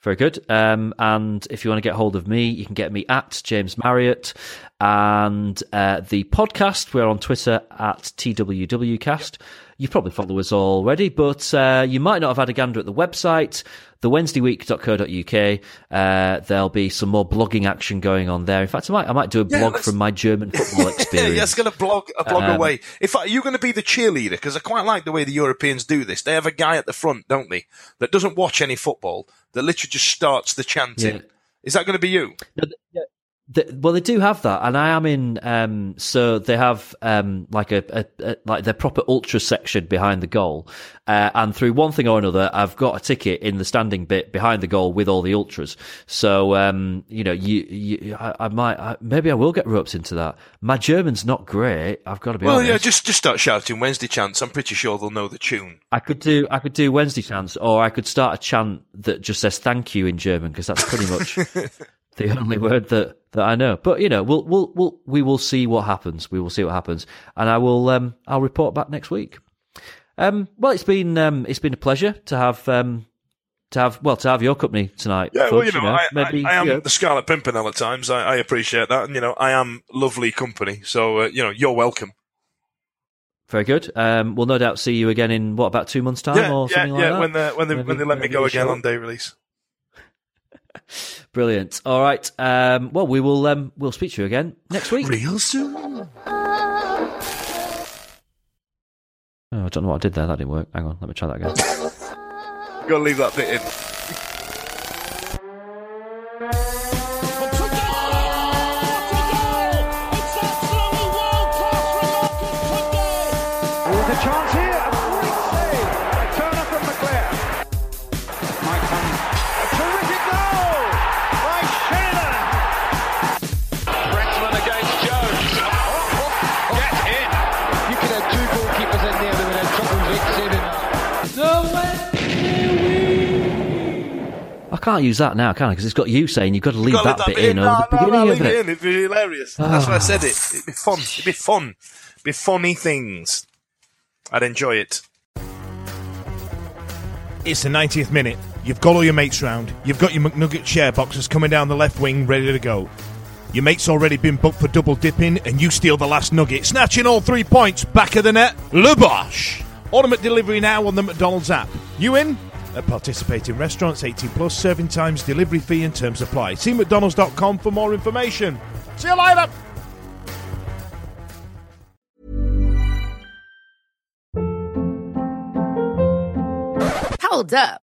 Very good. Um, and if you want to get hold of me, you can get me at James Marriott. And uh, the podcast, we're on Twitter at TWWcast. You probably follow us already, but uh, you might not have had a gander at the website, thewednesdayweek.co.uk. Uh, there'll be some more blogging action going on there. In fact, I might I might do a Yeah, blog from my German football experience. Yeah, yes, going to blog a blog Um, away. If are you going to be the cheerleader? Because I quite like the way the Europeans do this. They have a guy at the front, don't they, that doesn't watch any football, that literally just starts the chanting. Yeah. Is that going to be you? The, well, they do have that, and I am in. Um, so they have um, like a, a, a like their proper ultra section behind the goal, uh, and through one thing or another, I've got a ticket in the standing bit behind the goal with all the ultras. So um, you know, you, you I, I might I, maybe I will get roped into that. My German's not great. I've got to be Well, honest. yeah, just just start shouting Wednesday chants. I'm pretty sure they'll know the tune. I could do I could do Wednesday chants, or I could start a chant that just says "thank you" in German because that's pretty much the only word that, that I know. But you know, we'll we'll we'll we will see what happens. We will see what happens, and I will um I'll report back next week. Um, well, it's been um it's been a pleasure to have um to have well to have your company tonight. Yeah, well, you Fudge, know, I, maybe I, I am you know, the Scarlet Pimpernel at times. I, I appreciate that, and you know, I am lovely company. So uh, you know, you're welcome. very good. Um, we'll no doubt see you again in what about two months' time yeah, or yeah, something like yeah. that. Yeah, when they when they Maybe- when they let me go again on day release. Brilliant. All right. Um, well, we will um, we'll speak to you again next week. Real soon. Oh, I don't know what I did there. That didn't work. Hang on, let me try that again. Got to leave that bit in. Can't use that now, can I? Because it's got you saying you've got to leave Gotta that leave bit in No, over the no, beginning no, of leave it. it in. It'd be hilarious. That's why I said it. It'd be fun. It'd be fun. It'd be funny things. I'd enjoy it. It's the 90th minute. You've got all your mates round. You've got your McNugget share boxes coming down the left wing ready to go. Your mate's already been booked for double dipping, and you steal the last nugget, snatching all three points back of the net. Le Bosch! Automatic delivery now on the McDonald's app. You in? At participating restaurants, 18 plus, serving times, delivery fee, and terms apply. See McDonald's.com for more information. See you later! Hold up.